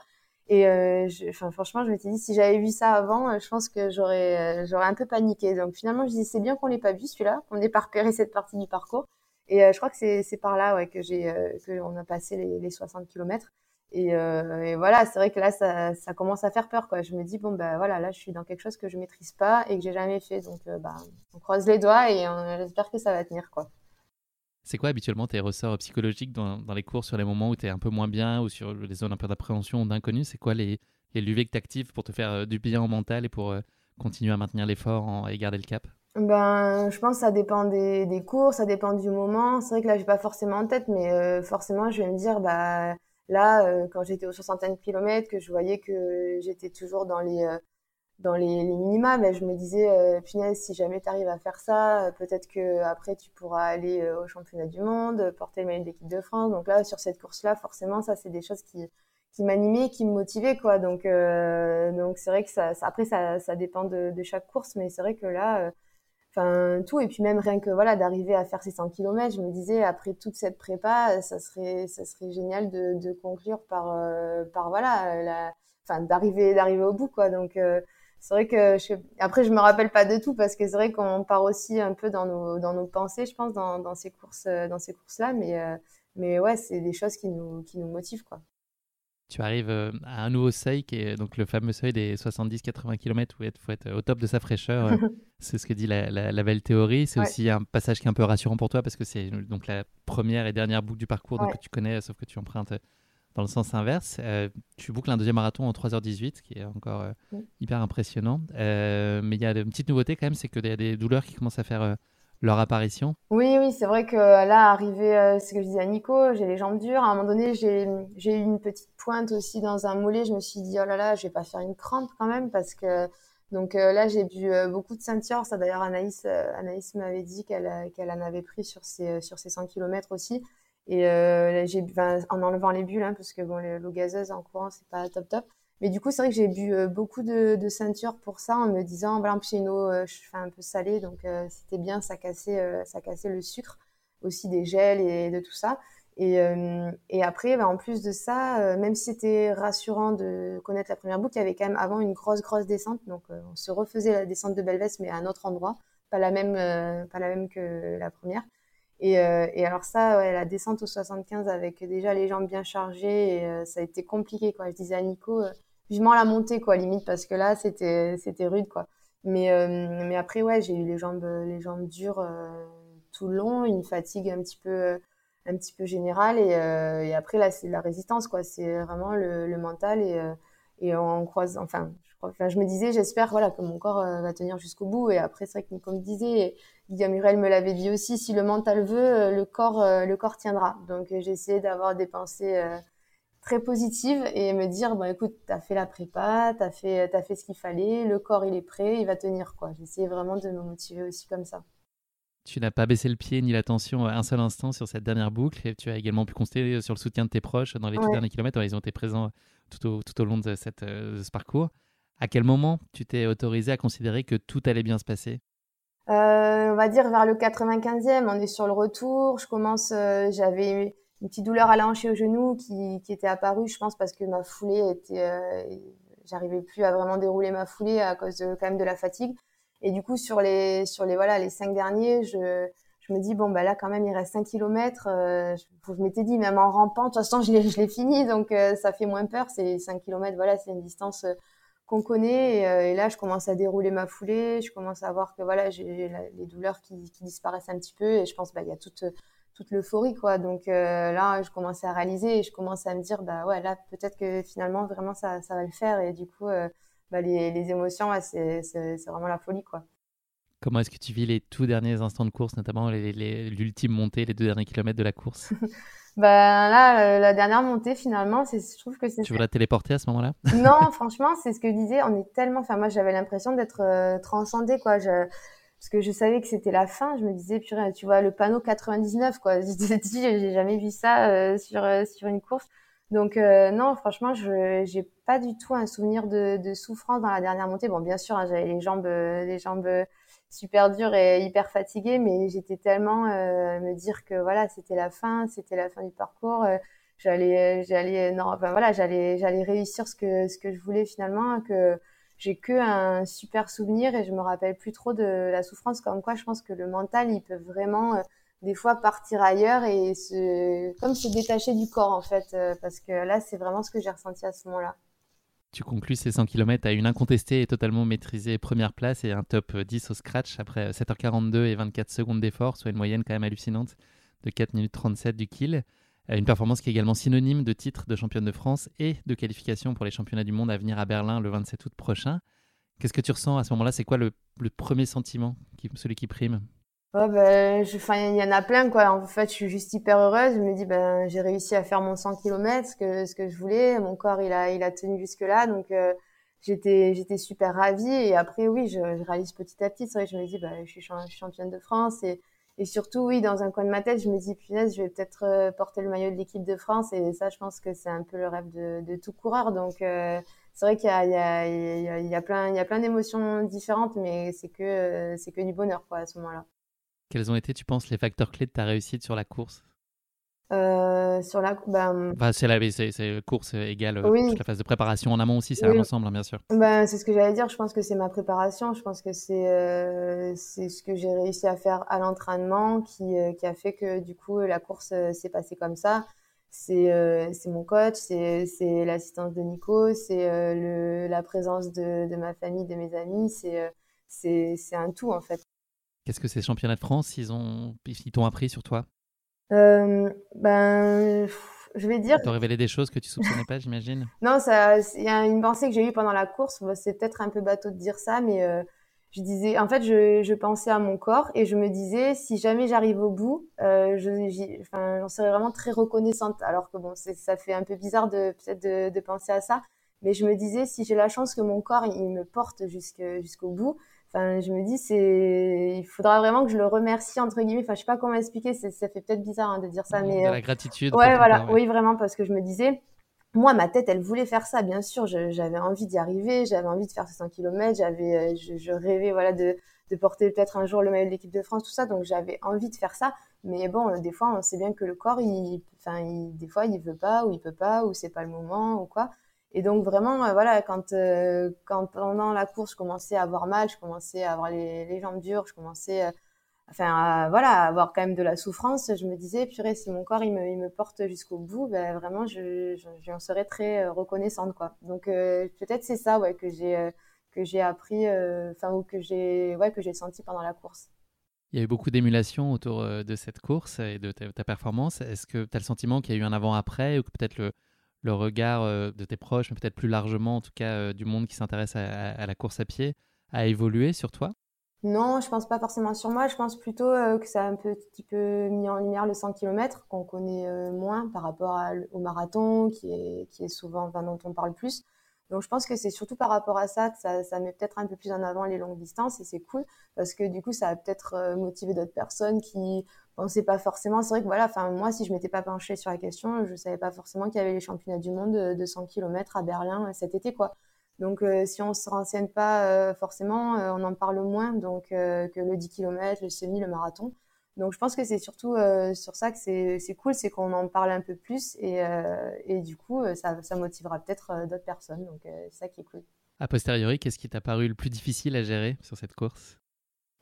Et euh, je, franchement, je me suis dit, si j'avais vu ça avant, je pense que j'aurais, j'aurais un peu paniqué. Donc finalement, je dis, c'est bien qu'on l'ait pas vu celui-là, qu'on n'ait pas repéré cette partie du parcours. Et je crois que c'est, c'est par là ouais, que j'ai, que on a passé les, les 60 km. Euh, et, voilà, c'est vrai que là, ça, ça, commence à faire peur. Quoi. Je me dis, bon, ben voilà, là, je suis dans quelque chose que je maîtrise pas et que j'ai jamais fait. Donc, euh, bah, on croise les doigts et j'espère que ça va tenir. quoi. C'est quoi habituellement tes ressorts psychologiques dans, dans les cours sur les moments où tu es un peu moins bien ou sur les zones un peu d'appréhension ou d'inconnu? C'est quoi les, les levées que tu actives pour te faire euh, du bien au mental et pour continuer à maintenir l'effort et garder le cap? Ben, je pense que ça dépend des, des cours, ça dépend du moment. C'est vrai que là, j'ai pas forcément en tête, mais forcément, je vais me dire, bah, Là, euh, quand j'étais aux soixantaine de kilomètres, que je voyais que j'étais toujours dans les euh, dans les, les minima, mais je me disais, euh, punaise, si jamais tu arrives à faire ça, peut-être que après tu pourras aller au championnat du monde, porter le maillot de l'équipe de France. Donc là, sur cette course-là, forcément, ça, c'est des choses qui, qui m'animaient, qui me motivaient, quoi. Donc, donc c'est vrai que ça, après, ça, ça dépend de, de chaque course, mais c'est vrai que là, enfin tout. Et puis même rien que voilà d'arriver à faire ces 100 km je me disais après toute cette prépa ça serait ça serait génial de, de conclure par euh, par voilà la enfin d'arriver d'arriver au bout quoi. Donc euh, c'est vrai que je, après je me rappelle pas de tout parce que c'est vrai qu'on part aussi un peu dans nos dans nos pensées je pense dans dans ces courses dans ces courses là mais euh, mais ouais c'est des choses qui nous qui nous motivent quoi tu arrives euh, à un nouveau seuil qui est donc le fameux seuil des 70-80 km où il faut être au top de sa fraîcheur. Euh, *laughs* c'est ce que dit la, la, belle théorie. C'est aussi un passage qui est un peu rassurant pour toi parce que c'est donc la première et dernière boucle du parcours que tu connais, sauf que tu empruntes dans le sens inverse. Euh, tu boucles un deuxième marathon en 3h18, qui est encore hyper impressionnant. mais il y a une petite nouveauté quand même, c'est qu'il y a des douleurs qui commencent à faire leur apparition? Oui, oui, c'est vrai que là, arrivé, euh, ce que je disais à Nico, j'ai les jambes dures. À un moment donné, j'ai eu une petite pointe aussi dans un mollet. Je me suis dit, oh là là, je vais pas faire une crampe quand même parce que. Donc euh, là, j'ai bu euh, beaucoup de ceinture. Ça, d'ailleurs, Anaïs, Anaïs m'avait dit qu'elle en avait pris sur ses, sur ses 100 km aussi. Et j'ai en enlevant les bulles, hein, parce que bon, l'eau gazeuse en courant, c'est pas top top. Mais du coup, c'est vrai que j'ai bu euh, beaucoup de, de ceinture pour ça, en me disant, voilà, plus, une eau euh, un peu salée, donc euh, c'était bien, ça cassait, ça cassait le sucre, aussi des gels et de tout ça. Et, et après, bah, en plus de ça, même si c'était rassurant de connaître la première boucle, il y avait quand même avant une grosse, grosse descente. Donc, on se refaisait la descente de Belvès, mais à un autre endroit, pas la même, pas la même que la première. Et, alors ça, ouais, la descente au 75 avec déjà les jambes bien chargées, ça a été compliqué. Quoi. Je disais à Nico, vivement la montée, quoi, limite, parce que là, c'était, c'était rude, quoi. Mais, mais après, ouais, j'ai eu les jambes, les jambes dures tout le long, une fatigue un petit peu un petit peu général et, euh, et après là c'est la résistance quoi. C'est vraiment le, le mental et euh, et on croise enfin je crois enfin je me disais j'espère voilà que mon corps euh, va tenir jusqu'au bout. Et après c'est vrai que comme disait Guillaume Murel me l'avait dit aussi si le mental veut le corps le corps tiendra. Donc j'ai d'avoir des pensées très positives et me dire bon écoute t'as fait la prépa t'as fait t'as fait ce qu'il fallait le corps il est prêt il va tenir quoi essayé vraiment de me motiver aussi comme ça tu n'as pas baissé le pied ni l'attention un seul instant sur cette dernière boucle. Et tu as également pu constater sur le soutien de tes proches dans les tout derniers kilomètres. Ils ont été présents tout au, tout au long de, cette, euh, ce parcours. À quel moment tu t'es autorisé à considérer que tout allait bien se passer? Euh, On va dire vers le 95e. On est sur le retour. Je commence. Euh, j'avais une petite douleur à la hanche et au genou qui, était apparue, je pense, parce que ma foulée était. J'arrivais plus à vraiment dérouler ma foulée à cause de, quand même de la fatigue. Et du coup, sur les, sur les, voilà, les cinq derniers, je, je me dis, bon, bah là, quand même, il reste 5 km. Euh, je, m'étais dit, même en rampant, de toute façon, je l'ai, je l'ai fini, donc euh, ça fait moins peur. C'est 5 km, voilà, c'est une distance euh, qu'on connaît. Et, euh, et, là, je commence à dérouler ma foulée. Je commence à voir que, voilà, j'ai les douleurs qui, qui, disparaissent un petit peu. Et je pense, bah, il y a toute, toute l'euphorie, quoi. Donc là, je commençais à réaliser et je commence à me dire, bah ouais, là, peut-être que finalement, vraiment, ça, ça va le faire. Et du coup, bah, les, les, émotions, c'est vraiment la folie. quoi. Comment est-ce que tu vis les tout derniers instants de course, notamment l'ultime montée, les deux derniers kilomètres de la course? *laughs* Bah, Là, euh, la dernière montée, finalement, je trouve que c'est... Tu veux la téléporter à ce moment-là? Non, *laughs* franchement, c'est ce que je disais. On est tellement... Enfin, moi, j'avais l'impression d'être euh, transcendée, quoi. Je... Parce que je savais que c'était la fin. Je me disais, tu vois, le panneau 99, quoi. *laughs* Je j'ai jamais vu ça euh, sur, sur une course. Donc euh, non, franchement, je j'ai pas du tout un souvenir de, souffrance dans la dernière montée. Bon, bien sûr, hein, j'avais les jambes super dures et hyper fatiguées, mais j'étais tellement euh, me dire que voilà, c'était la fin, c'était la fin du parcours. Euh, j'allais j'allais non, enfin voilà, j'allais réussir ce que je voulais finalement j'ai que un super souvenir et je me rappelle plus trop de la souffrance comme quoi je pense que le mental il peut vraiment euh, des fois partir ailleurs et se, comme se détacher du corps en fait, euh, parce que là c'est vraiment ce que j'ai ressenti à ce moment-là. Tu conclus ces 100 km à une incontestée et totalement maîtrisée première place et un top 10 au scratch après 7h42 et 24 secondes d'effort, soit une moyenne quand même hallucinante de 4 minutes 37 du kill. Euh, une performance qui est également synonyme de titre de championne de France et de qualification pour les championnats du monde à venir à Berlin le 27 août prochain. Qu'est-ce que tu ressens à ce moment-là? C'est quoi le, premier sentiment, celui qui prime? Oh ben, il y en a plein quoi. En fait, je suis juste hyper heureuse. Je me dis ben j'ai réussi à faire mon 100 km, ce que je voulais. Mon corps il a il a tenu jusque là, donc euh, j'étais j'étais super ravie. Et après oui, je, réalise petit à petit. Vrai, je me dis ben je suis, championne de France et et surtout oui dans un coin de ma tête, je me dis punaise, je vais peut-être euh, porter le maillot de l'équipe de France. Et ça, je pense que c'est un peu le rêve de, tout coureur. Donc euh, c'est vrai qu'il y a plein plein d'émotions différentes, mais c'est que c'est que du bonheur quoi à ce moment-là. Quels ont été, tu penses, les facteurs clés de ta réussite sur la course? Euh, sur la ben... enfin, c'est la c'est course égale euh, oui. toute la phase de préparation en amont aussi c'est oui. un ensemble hein, bien sûr ben, c'est ce que j'allais dire je pense que c'est ma préparation je pense que c'est euh, c'est ce que j'ai réussi à faire à l'entraînement qui, qui a fait que du coup la course s'est passée comme ça c'est c'est mon coach c'est c'est l'assistance de Nico c'est le la présence de, de ma famille de mes amis c'est c'est c'est un tout en fait Qu'est-ce que ces championnats de France, ils ont, ils t'ont appris sur toi? Euh, Ben, je vais dire. T'ont révélé des choses que tu soupçonnais pas, j'imagine. Non, ça, il y a une pensée que j'ai eue pendant la course. c'est peut-être un peu bateau de dire ça, mais euh, je disais, en fait, je, je, pensais à mon corps et je me disais, si jamais j'arrive au bout, euh, je, enfin, j'en serais vraiment très reconnaissante. Alors que bon, ça fait un peu bizarre de peut-être de, de, penser à ça, mais je me disais, si j'ai la chance que mon corps il me porte jusqu'au bout Enfin, je me dis, c'est, il faudra vraiment que je le remercie entre guillemets. Enfin, je sais pas comment expliquer. Ça fait peut-être bizarre hein, de dire ça, mais de la gratitude. Ouais, voilà. Oui, vraiment, parce que je me disais, moi, ma tête, elle voulait faire ça, bien sûr. J'avais envie d'y arriver, j'avais envie de faire ces 100 km, j'avais, je, je, rêvais, voilà, de, de porter peut-être un jour le maillot de l'équipe de France, tout ça. Donc, j'avais envie de faire ça. Mais bon, des fois, on sait bien que le corps, il, enfin, il, des fois, il veut pas, ou il peut pas, ou c'est pas le moment, ou quoi. Et donc vraiment, euh, voilà, quand, euh, quand pendant la course, je commençais à avoir mal, je commençais à avoir les, jambes dures, je commençais, euh, enfin, voilà, à avoir quand même de la souffrance, je me disais, purée, si mon corps il me, porte jusqu'au bout, ben vraiment, je, j'en serais très reconnaissante, quoi. Donc peut-être c'est ça, ouais, que j'ai que j'ai appris, enfin, ou que j'ai, ouais, que j'ai senti pendant la course. Il y a eu beaucoup d'émulation autour de cette course et de ta, ta performance. Est-ce que tu as le sentiment qu'il y a eu un avant-après ou que peut-être le, le regard euh, de tes proches, mais peut-être plus largement, en tout cas, euh, du monde qui s'intéresse à, la course à pied, a évolué sur toi? Non, je pense pas forcément sur moi. Je pense plutôt euh, que ça a un petit peu mis en lumière le 100 km, qu'on connaît moins par rapport au marathon, qui est, souvent, enfin, dont on parle plus. Donc je pense que c'est surtout par rapport à ça que ça, ça met peut-être un peu plus en avant les longues distances et c'est cool parce que du coup ça a peut-être motivé d'autres personnes qui on sait pas forcément. C'est vrai que voilà, moi, si je m'étais pas penchée sur la question, je savais pas forcément qu'il y avait les championnats du monde de 100 km à Berlin euh, cet été, quoi. Donc euh, si on se renseigne pas euh, forcément, on en parle moins donc que le 10 km, le semi, le marathon. Donc je pense que c'est surtout sur ça que c'est cool, c'est qu'on en parle un peu plus et, du coup ça, ça motivera peut-être d'autres personnes. Donc c'est ça qui est cool. A posteriori, qu'est-ce qui t'a paru le plus difficile à gérer sur cette course?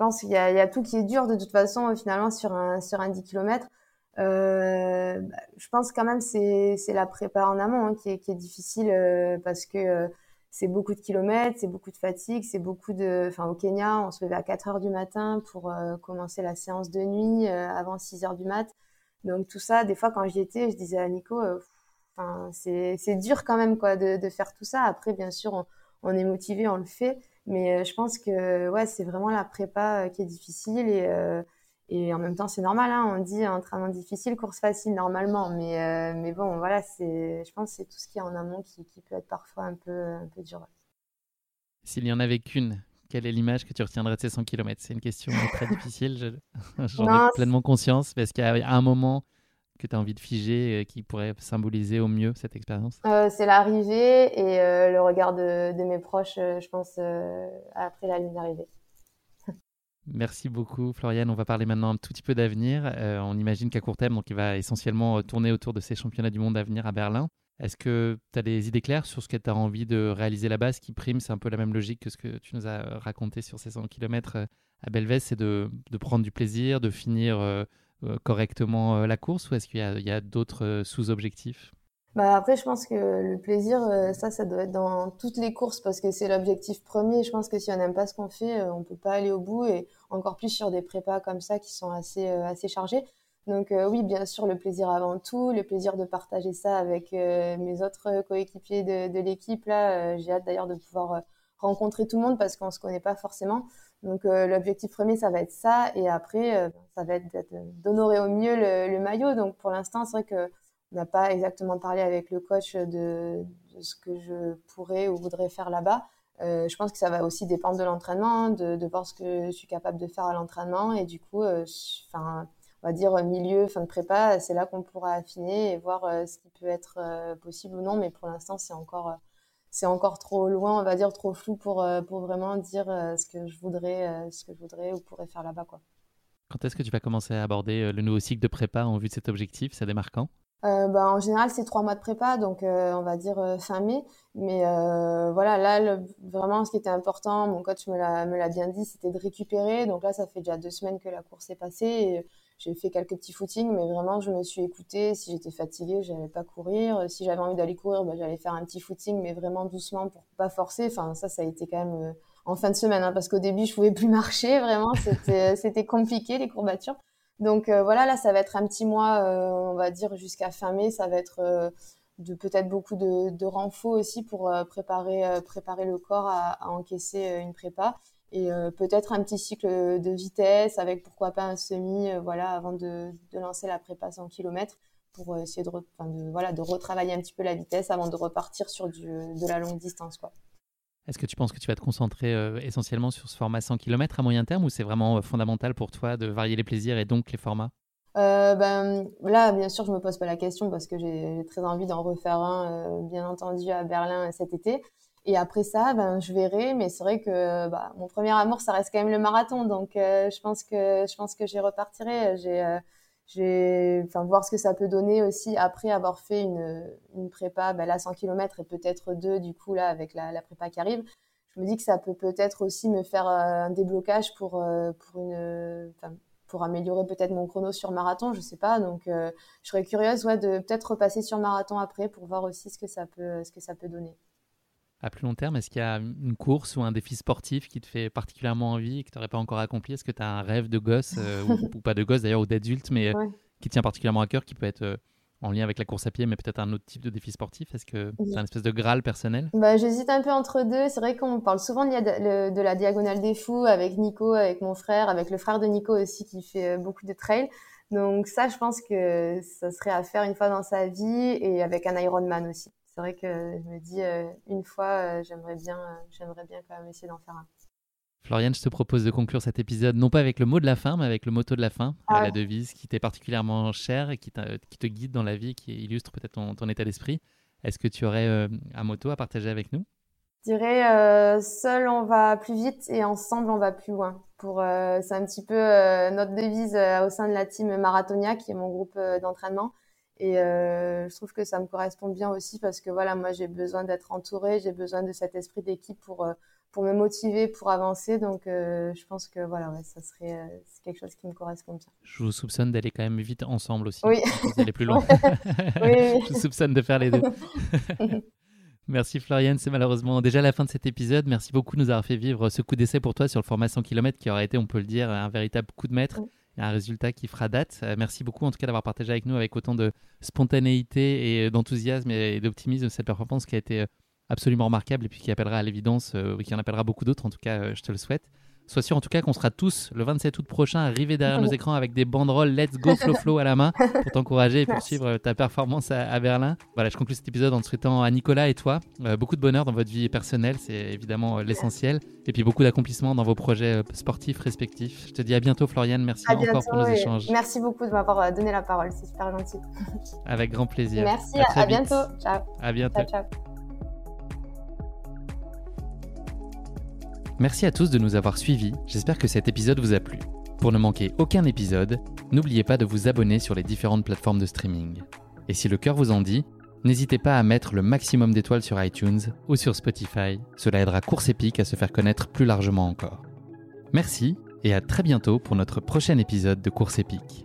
Pense qu'il y, a tout qui est dur de toute façon finalement sur un sur un 10 km. Euh, bah, je pense quand même c'est c'est la prépa en amont hein, qui, est, difficile euh, parce que euh, c'est beaucoup de kilomètres, c'est beaucoup de fatigue, c'est beaucoup de. Enfin, au Kenya, on se levait à 4 heures du matin pour euh, commencer la séance de nuit avant 6 heures du mat. Donc tout ça, des fois quand j'y étais, je disais à Nico, enfin c'est dur quand même quoi de, de faire tout ça. Après, bien sûr, on est motivé, on le fait. Mais euh, je pense que ouais, c'est vraiment la prépa euh, qui est difficile et, euh, et en même temps, c'est normal. Hein, on dit entraînement difficile, course facile normalement. Mais, mais bon, voilà, c'est, je pense que c'est tout ce qui est en amont qui, qui, peut être parfois un peu, un peu dur. S'il y en avait qu'une, quelle est l'image que tu retiendrais de ces 100 km C'est une question très difficile, *laughs* j'en ai pleinement conscience. Parce qu'à un moment, que tu as envie de figer euh, qui pourrait symboliser au mieux cette expérience? Euh, C'est l'arrivée et euh, le regard de, mes proches, je pense, après la ligne d'arrivée. *laughs* Merci beaucoup, Floriane. On va parler maintenant un tout petit peu d'avenir. on imagine qu'à court terme, donc, il va essentiellement tourner autour de ces championnats du monde à venir à Berlin. Est-ce que tu as des idées claires sur ce que tu as envie de réaliser là-bas? Ce qui prime, c'est un peu la même logique que ce que tu nous as raconté sur ces 100 km à Belvès, c'est de, de, prendre du plaisir, de finir correctement euh, la course ou est-ce qu'il y a, d'autres euh, sous-objectifs? Bah après, je pense que le plaisir, ça, ça doit être dans toutes les courses parce que c'est l'objectif premier. Je pense que si on n'aime pas ce qu'on fait, on peut pas aller au bout et encore plus sur des prépas comme ça qui sont assez assez chargés. Donc oui, bien sûr, le plaisir avant tout, le plaisir de partager ça avec mes autres coéquipiers de, l'équipe. Là, j'ai hâte d'ailleurs de pouvoir rencontrer tout le monde parce qu'on se connaît pas forcément. Donc euh, l'objectif premier, ça va être ça, et après, euh, ça va être d'honorer au mieux le, maillot. Donc pour l'instant, c'est vrai que on n'a pas exactement parlé avec le coach de, ce que je pourrais ou voudrais faire là-bas. Euh, je pense que ça va aussi dépendre de l'entraînement, de, de, voir ce que je suis capable de faire à l'entraînement, et du coup, enfin, on va dire milieu, fin de prépa, c'est là qu'on pourra affiner et voir ce qui peut être possible ou non. Mais pour l'instant, c'est encore c'est encore trop loin, on va dire trop flou pour, euh, pour vraiment dire euh, ce que je voudrais, euh, ce que je voudrais ou pourrais faire là-bas quoi. Quand est-ce que tu vas commencer à aborder le nouveau cycle de prépa en vue de cet objectif? Ça démarre quand? Bah, en général, c'est trois mois de prépa, donc on va dire fin mai. Mais voilà, là, vraiment, ce qui était important, mon coach me l'a bien dit, c'était de récupérer. Donc là, ça fait déjà deux semaines que la course est passée. Et j'ai fait quelques petits footings, mais vraiment, je me suis écoutée. Si j'étais fatiguée, j'allais pas courir. Si j'avais envie d'aller courir, bah, j'allais faire un petit footing, mais vraiment doucement pour pas forcer. Enfin, ça, ça a été quand même euh, en fin de semaine, hein, parce qu'au début, je pouvais plus *laughs* marcher. Vraiment, c'était, c'était compliqué les courbatures. Donc euh, voilà, là, ça va être un petit mois, euh, on va dire jusqu'à fin mai. Ça va être de peut-être beaucoup de, de renfort aussi pour préparer, préparer le corps à encaisser une prépa et euh, peut-être un petit cycle de vitesse avec pourquoi pas un semi euh, voilà avant de, de, lancer la prépa 100 km pour euh, essayer de, de, voilà de retravailler un petit peu la vitesse avant de repartir sur du, de la longue distance quoi. Est-ce que tu penses que tu vas te concentrer essentiellement sur ce format 100 km à moyen terme ou c'est vraiment fondamental pour toi de varier les plaisirs et donc les formats? Euh, ben, là, bien sûr, je me pose pas la question parce que j'ai très envie d'en refaire un, bien entendu, à Berlin cet été. Et après ça, ben, je verrai. Mais c'est vrai que bah, mon premier amour, ça reste quand même le marathon. Donc, euh, je pense que j'y repartirai. J'ai, euh, enfin, voir ce que ça peut donner aussi après avoir fait une, une prépa, ben, là, 100 km et peut-être deux, du coup, là, avec la, prépa qui arrive. Je me dis que ça peut peut-être aussi me faire un déblocage pour, pour une, pour améliorer peut-être mon chrono sur marathon, je sais pas. Donc, euh, je serais curieuse ouais, de peut-être repasser sur marathon après pour voir aussi ce que ça peut, ce que ça peut donner. À plus long terme, est-ce qu'il y a une course ou un défi sportif qui te fait particulièrement envie et que tu n'aurais pas encore accompli? Est-ce que tu as un rêve de gosse, euh, *laughs* ou, pas de gosse d'ailleurs, ou d'adulte, mais euh, qui tient particulièrement à cœur, qui peut être en lien avec la course à pied, mais peut-être un autre type de défi sportif? Est-ce que c'est un espèce de Graal personnel? Bah, J'hésite un peu entre deux. C'est vrai qu'on parle souvent de, la Diagonale des Fous avec Nico, avec mon frère, avec le frère de Nico aussi qui fait euh, beaucoup de trail. Donc ça, je pense que ça serait à faire une fois dans sa vie et avec un Ironman aussi. C'est vrai que je me dis euh, une fois, euh, j'aimerais bien, j'aimerais bien quand même essayer d'en faire un. Floriane, je te propose de conclure cet épisode non pas avec le mot de la fin, mais avec le motto de la fin, ah. la devise qui t'est particulièrement chère et qui, te guide dans la vie, qui illustre peut-être ton, état d'esprit. Est-ce que tu aurais euh, un motto à partager avec nous? Je dirais euh, seul on va plus vite et ensemble on va plus loin. Pour euh, c'est un petit peu notre devise au sein de la team Marathonia, qui est mon groupe d'entraînement. Et je trouve que ça me correspond bien aussi parce que voilà, moi j'ai besoin d'être entourée, j'ai besoin de cet esprit d'équipe pour pour me motiver, pour avancer. Donc, euh, je pense que voilà, ouais, ça serait euh, quelque chose qui me correspond bien. Je vous soupçonne d'aller quand même vite ensemble aussi. Oui. D'aller plus loin. *laughs* oui, je vous soupçonne de faire les deux. *laughs* Merci Floriane, c'est malheureusement déjà la fin de cet épisode. Merci beaucoup de nous avoir fait vivre ce coup d'essai pour toi sur le format 100 km qui aurait été, on peut le dire, un véritable coup de maître un résultat qui fera date. Euh, merci beaucoup en tout cas d'avoir partagé avec nous avec autant de spontanéité et d'enthousiasme et d'optimisme cette performance qui a été absolument remarquable et puis qui appellera à l'évidence, euh, qui en appellera beaucoup d'autres, en tout cas, euh, je te le souhaite. Sois sûr en tout cas qu'on sera tous le 27 août prochain arrivés derrière nos écrans avec des banderoles Let's Go Flow Flow à la main pour t'encourager et poursuivre euh, ta performance à, Berlin. Voilà, je conclue cet épisode en te souhaitant à Nicolas et toi beaucoup de bonheur dans votre vie personnelle, c'est évidemment l'essentiel, et puis beaucoup d'accomplissement dans vos projets sportifs respectifs. Je te dis à bientôt Floriane, merci encore pour nos échanges. Merci beaucoup de m'avoir donné la parole, c'est super gentil. Avec grand plaisir. Merci, à, bientôt. Ciao. À bientôt. ciao. Merci à tous de nous avoir suivis, j'espère que cet épisode vous a plu. Pour ne manquer aucun épisode, n'oubliez pas de vous abonner sur les différentes plateformes de streaming. Et si le cœur vous en dit, n'hésitez pas à mettre le maximum d'étoiles sur iTunes ou sur Spotify, cela aidera Course Épique à se faire connaître plus largement encore. Merci et à très bientôt pour notre prochain épisode de Course Épique.